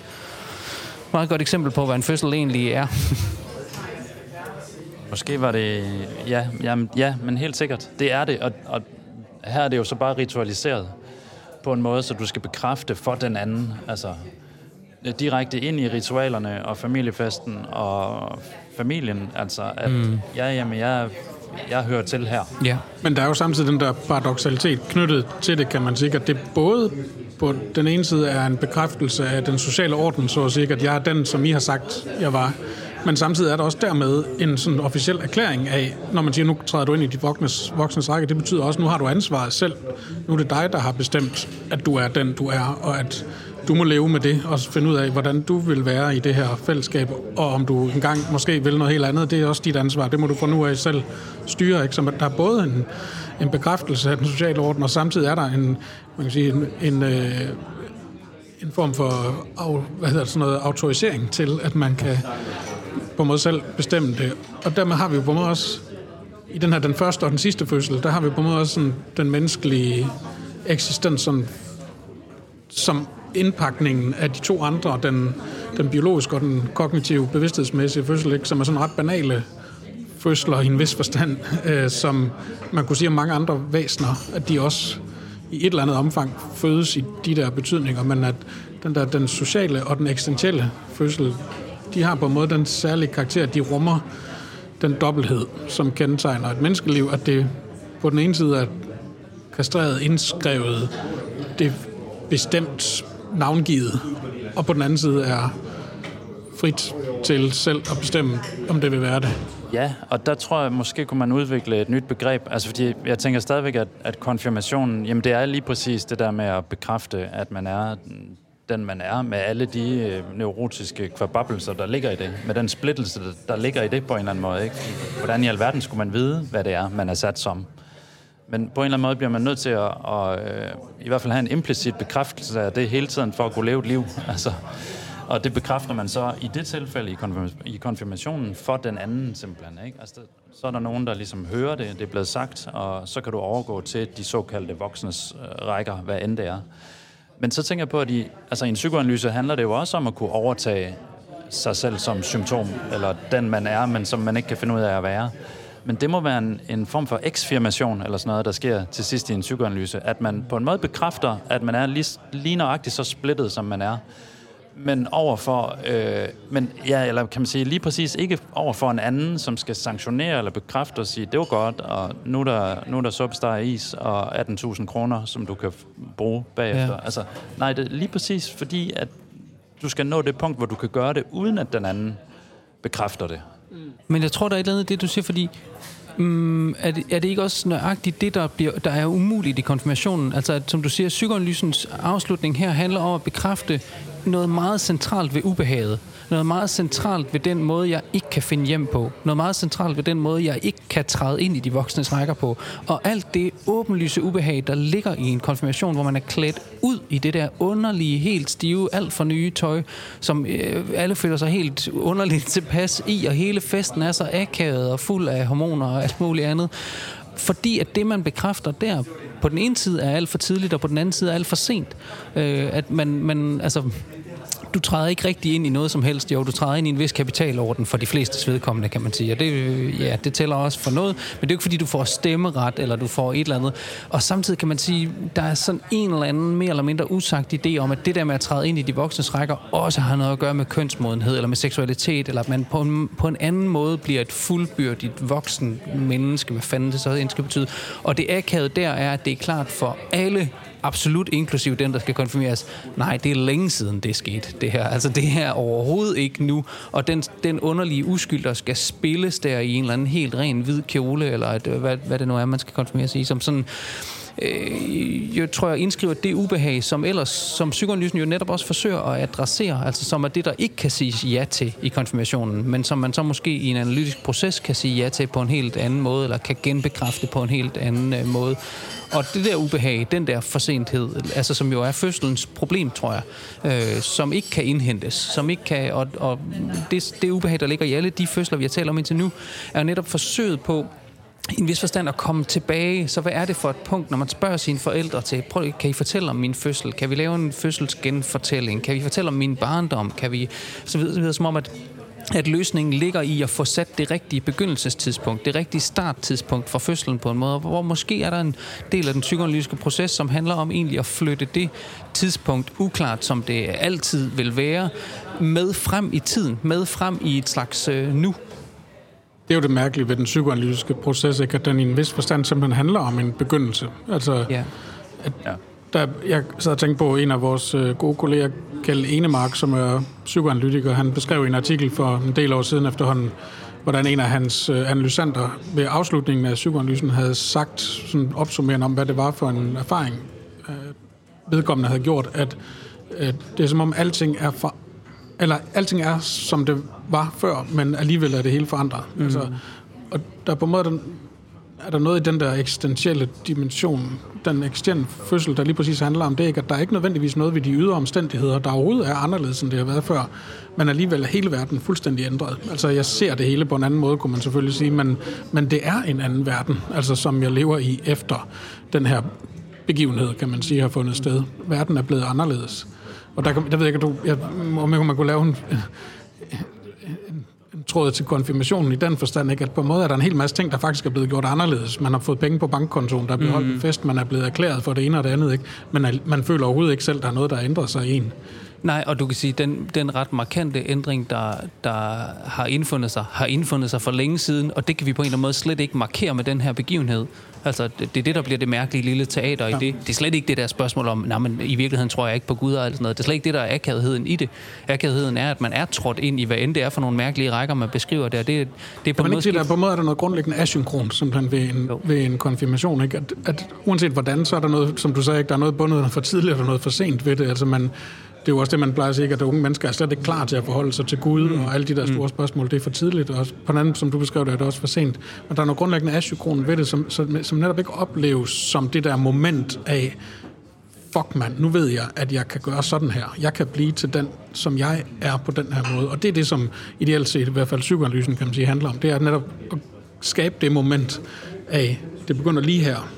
meget godt eksempel på, hvad en fødsel egentlig er. Måske var det... Ja, jamen, ja, men helt sikkert. Det er det, og, og her er det jo så bare ritualiseret på en måde, så du skal bekræfte for den anden. Altså, direkte ind i ritualerne og familiefesten og familien. Altså, at mm. ja, jamen, jeg, jeg hører til her. Ja. Men der er jo samtidig den der paradoxalitet knyttet til det, kan man sige, at det både på den ene side er en bekræftelse af den sociale orden, så at sige, at jeg er den, som I har sagt, jeg var. Men samtidig er der også dermed en sådan officiel erklæring af, når man siger, nu træder du ind i de voksnes, voksnes række, det betyder også, nu har du ansvaret selv. Nu er det dig, der har bestemt, at du er den, du er, og at du må leve med det og finde ud af, hvordan du vil være i det her fællesskab, og om du engang måske vil noget helt andet, det er også dit ansvar. Det må du fra nu af selv styre. Ikke? Så der er både en, en bekræftelse af den sociale orden, og samtidig er der en, man kan sige, en, en, øh, en form for hvad hedder det, sådan noget, autorisering til, at man kan på en måde selv bestemme det. Og dermed har vi jo på en måde også, i den her den første og den sidste fødsel, der har vi på en måde også sådan, den menneskelige eksistens sådan, som indpakningen af de to andre, den, den biologiske og den kognitive bevidsthedsmæssige fødsel, ikke, som er sådan ret banale fødsler i en vis forstand, øh, som man kunne sige om mange andre væsener, at de også i et eller andet omfang fødes i de der betydninger, men at den der den sociale og den eksistentielle fødsel, de har på en måde den særlige karakter, at de rummer den dobbelthed, som kendetegner et menneskeliv, at det på den ene side er kastreret, indskrevet, det bestemt navngivet, og på den anden side er frit til selv at bestemme, om det vil være det. Ja, og der tror jeg, måske kunne man udvikle et nyt begreb. Altså fordi jeg tænker stadigvæk, at, at konfirmationen, jamen det er lige præcis det der med at bekræfte, at man er den man er, med alle de øh, neurotiske kvababelser, der ligger i det, med den splittelse, der ligger i det på en eller anden måde. Ikke? Hvordan i alverden skulle man vide, hvad det er, man er sat som? Men på en eller anden måde bliver man nødt til at, at, øh, i hvert fald have en implicit bekræftelse af det hele tiden, for at kunne leve et liv. Altså, og det bekræfter man så i det tilfælde i, i konfirmationen for den anden simpelthen. Ikke? Altså, så er der nogen, der ligesom hører det, det er blevet sagt, og så kan du overgå til de såkaldte voksnes øh, rækker, hvad end det er. Men så tænker jeg på, at i, altså i en psykoanalyse handler det jo også om at kunne overtage sig selv som symptom, eller den man er, men som man ikke kan finde ud af at være. Men det må være en, en form for eksfirmation, eller sådan noget, der sker til sidst i en psykoanalyse. At man på en måde bekræfter, at man er lige, lige nøjagtigt så splittet, som man er. Men overfor, øh, men ja, eller kan man sige, lige præcis ikke over for en anden, som skal sanktionere eller bekræfte og sige, det var godt, og nu er der, nu er der substar is og 18.000 kroner, som du kan bruge bagefter. Ja. Altså, nej, det er lige præcis fordi, at du skal nå det punkt, hvor du kan gøre det, uden at den anden bekræfter det. Men jeg tror, der er et eller andet det, du siger, fordi Mm, er, det, er det ikke også nøjagtigt det, der, bliver, der er umuligt i konfirmationen? Altså, at, som du siger, psykoanalysens afslutning her handler om at bekræfte noget meget centralt ved ubehaget. Noget meget centralt ved den måde, jeg ikke kan finde hjem på. Noget meget centralt ved den måde, jeg ikke kan træde ind i de voksnes rækker på. Og alt det åbenlyse ubehag, der ligger i en konfirmation, hvor man er klædt ud i det der underlige, helt stive, alt for nye tøj, som øh, alle føler sig helt underligt tilpas i, og hele festen er så akavet og fuld af hormoner og alt muligt andet. Fordi at det, man bekræfter der, på den ene side er alt for tidligt, og på den anden side er alt for sent. Øh, at man, man, altså, du træder ikke rigtig ind i noget som helst. Jo, du træder ind i en vis kapitalorden for de fleste vedkommende, kan man sige. Og det, ja, det tæller også for noget, men det er jo ikke, fordi du får stemmeret, eller du får et eller andet. Og samtidig kan man sige, der er sådan en eller anden mere eller mindre usagt idé om, at det der med at træde ind i de voksnes rækker, også har noget at gøre med kønsmodenhed, eller med seksualitet, eller at man på en, på en anden måde bliver et fuldbyrdigt voksen menneske, hvad fanden det så end skal betyde. Og det akavet der er, at det er klart for alle absolut inklusiv den, der skal konfirmeres. Nej, det er længe siden, det er sket, det her. Altså, det her overhovedet ikke nu. Og den, den underlige uskyld, der skal spilles der i en eller anden helt ren hvid kjole, eller et, øh, hvad, hvad det nu er, man skal konfirmeres i, som sådan øh, jeg tror jeg indskriver det ubehag, som ellers, som psykoanalysen jo netop også forsøger at adressere, altså som er det, der ikke kan siges ja til i konfirmationen, men som man så måske i en analytisk proces kan sige ja til på en helt anden måde, eller kan genbekræfte på en helt anden øh, måde. Og det der ubehag, den der forsenthed, altså som jo er fødselens problem, tror jeg, øh, som ikke kan indhentes, som ikke kan, og, og det, det ubehag, der ligger i alle de fødsler, vi har talt om indtil nu, er netop forsøget på i en vis forstand at komme tilbage. Så hvad er det for et punkt, når man spørger sine forældre til, prøv, kan I fortælle om min fødsel? Kan vi lave en fødselsgenfortælling? Kan vi fortælle om min barndom? Kan vi, så videre, så videre som om, at at løsningen ligger i at få sat det rigtige begyndelsestidspunkt, det rigtige starttidspunkt for fødslen på en måde, hvor måske er der en del af den psykoanalytiske proces, som handler om egentlig at flytte det tidspunkt, uklart som det altid vil være, med frem i tiden, med frem i et slags øh, nu. Det er jo det mærkelige ved den psykoanalytiske proces, ikke? at den i en vis forstand simpelthen handler om en begyndelse. Altså, ja. At, ja. Der, jeg sad og tænkte på en af vores øh, gode kolleger, Kjell Enemark, som er psykoanalytiker. Han beskrev i en artikel for en del år siden efterhånden, hvordan en af hans øh, analysanter ved afslutningen af psykoanalysen havde sagt, sådan opsummerende om, hvad det var for en erfaring, øh, vedkommende havde gjort, at øh, det er som om alting er for, eller alting er, som det var før, men alligevel er det hele forandret. Mm. Altså, og der er på en måde den, er der noget i den der eksistentielle dimension, den eksisterende fødsel, der lige præcis handler om det, ikke? at der er ikke nødvendigvis noget ved de ydre omstændigheder, der overhovedet er anderledes, end det har været før, men alligevel er hele verden fuldstændig ændret. Altså, jeg ser det hele på en anden måde, kunne man selvfølgelig sige, men, men det er en anden verden, altså som jeg lever i efter den her begivenhed, kan man sige, har fundet sted. Verden er blevet anderledes. Og der, der ved jeg ikke, at du, jeg, om man kunne lave en, tråd til konfirmationen i den forstand, ikke? at på en måde er der en hel masse ting, der faktisk er blevet gjort anderledes. Man har fået penge på bankkontoen, der er blevet mm. holdt en fest, man er blevet erklæret for det ene og det andet, ikke? men man føler overhovedet ikke selv, at der er noget, der ændrer sig i en. Nej, og du kan sige, den, den ret markante ændring, der, der har indfundet sig, har indfundet sig for længe siden, og det kan vi på en eller anden måde slet ikke markere med den her begivenhed. Altså, det, det er det, der bliver det mærkelige lille teater ja. i det. Det er slet ikke det der spørgsmål om, nej, men i virkeligheden tror jeg ikke på Gud og sådan noget. Det er slet ikke det, der er akavetheden i det. Akavetheden er, at man er trådt ind i, hvad end det er for nogle mærkelige rækker, man beskriver der. Det, det er på, en måde, der, på en måde er der noget grundlæggende asynkron, simpelthen ved en, ved en konfirmation. Ikke? At, at, uanset hvordan, så er der noget, som du sagde, ikke? der er noget bundet for tidligt og noget for sent ved det. Altså man, det er jo også det, man plejer at sige, at unge mennesker er slet ikke klar til at forholde sig til Gud, mm. og alle de der store mm. spørgsmål, det er for tidligt, og på den anden, som du beskrev det, er det også for sent. Men der er noget grundlæggende asynkron ved det, som, som, som netop ikke opleves som det der moment af, fuck mand, nu ved jeg, at jeg kan gøre sådan her. Jeg kan blive til den, som jeg er på den her måde. Og det er det, som ideelt set, i hvert fald psykoanalysen kan man sige, handler om. Det er netop at skabe det moment af, det begynder lige her.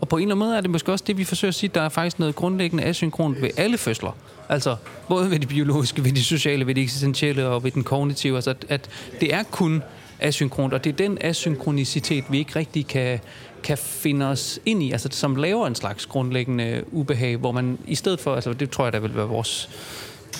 Og på en eller anden måde er det måske også det, vi forsøger at sige, der er faktisk noget grundlæggende asynkront ved alle fødsler. Altså, både ved det biologiske, ved det sociale, ved det eksistentielle og ved den kognitive. Altså, at, at det er kun asynkront, og det er den asynkronicitet, vi ikke rigtig kan, kan finde os ind i, altså som laver en slags grundlæggende ubehag, hvor man i stedet for, altså det tror jeg, der vil være vores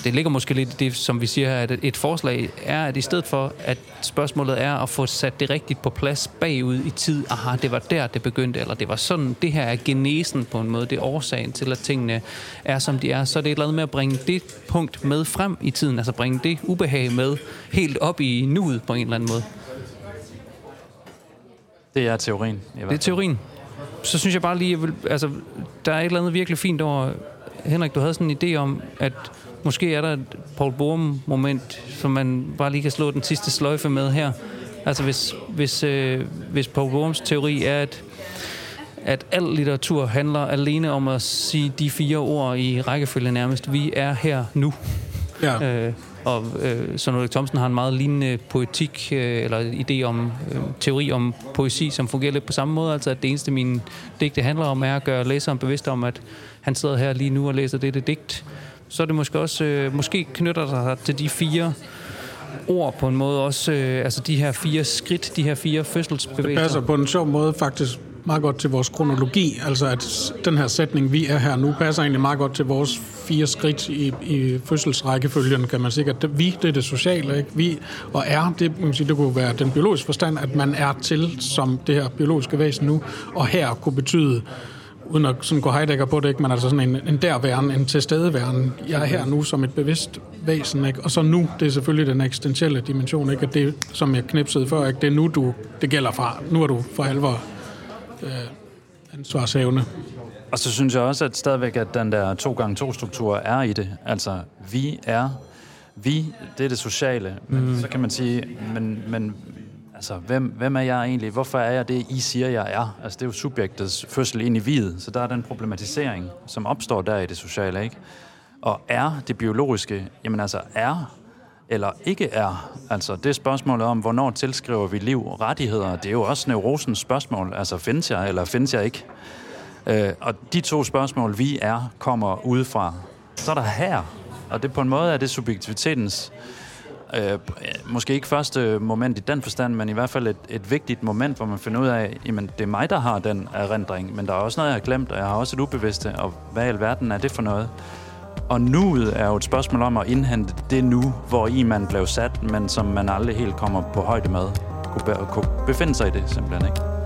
det ligger måske lidt det, som vi siger her, at et forslag er, at i stedet for, at spørgsmålet er at få sat det rigtigt på plads bagud i tid, aha, det var der, det begyndte, eller det var sådan, det her er genesen på en måde, det er årsagen til, at tingene er, som de er, så er det et eller andet med at bringe det punkt med frem i tiden, altså bringe det ubehag med helt op i nuet på en eller anden måde. Det er teorien. Det er teorien. Så synes jeg bare lige, jeg vil, altså, der er et eller andet virkelig fint over, Henrik, du havde sådan en idé om, at Måske er der et Paul Borum-moment, som man bare lige kan slå den sidste sløjfe med her. Altså hvis, hvis, øh, hvis Paul Borums teori er, at, at al litteratur handler alene om at sige de fire ord i rækkefølge nærmest. Vi er her nu. Ja. Øh, og øh, Søren Ulrik Thomsen har en meget lignende poetik, øh, eller idé om øh, teori om poesi, som fungerer lidt på samme måde. Altså at det eneste, min digte handler om, er at gøre læseren bevidst om, at han sidder her lige nu og læser dette digt så er det måske også, øh, måske knytter sig til de fire ord på en måde også, øh, altså de her fire skridt, de her fire fødselsbevægelser. Det passer på en sjov måde faktisk meget godt til vores kronologi, altså at den her sætning, vi er her nu, passer egentlig meget godt til vores fire skridt i, i fødselsrækkefølgen, kan man sige, at det, vi, det er det sociale, ikke? vi og er, det, man sige, det kunne være den biologiske forstand, at man er til som det her biologiske væsen nu, og her kunne betyde uden at sådan gå Heidegger på det, ikke? men altså sådan en, en derværen, en tilstedeværen. Jeg er her nu som et bevidst væsen, ikke? og så nu, det er selvfølgelig den eksistentielle dimension, ikke? at det, som jeg knipsede før, ikke? det er nu, du, det gælder fra. Nu er du for alvor øh, ansvarshavne. Og så synes jeg også, at stadigvæk, at den der to gange to struktur er i det. Altså, vi er, vi, det er det sociale. Men mm. så kan man sige, men, men altså, hvem, hvem er jeg egentlig? Hvorfor er jeg det, I siger, jeg er? Altså, det er jo subjektets fødsel ind i videt, så der er den problematisering, som opstår der i det sociale, ikke? Og er det biologiske, jamen altså, er eller ikke er. Altså det spørgsmål om, hvornår tilskriver vi liv rettigheder, det er jo også neurosens spørgsmål. Altså findes jeg, eller findes jeg ikke? Øh, og de to spørgsmål, vi er, kommer udefra. Så er der her, og det på en måde er det subjektivitetens øh, måske ikke første moment i den forstand, men i hvert fald et, et vigtigt moment, hvor man finder ud af, jamen det er mig, der har den erindring, men der er også noget, jeg har glemt, og jeg har også et ubevidste, og hvad i alverden er det for noget? Og nuet er jo et spørgsmål om at indhente det nu, hvor i man blev sat, men som man aldrig helt kommer på højde med, kunne, be- kunne befinde sig i det simpelthen, ikke?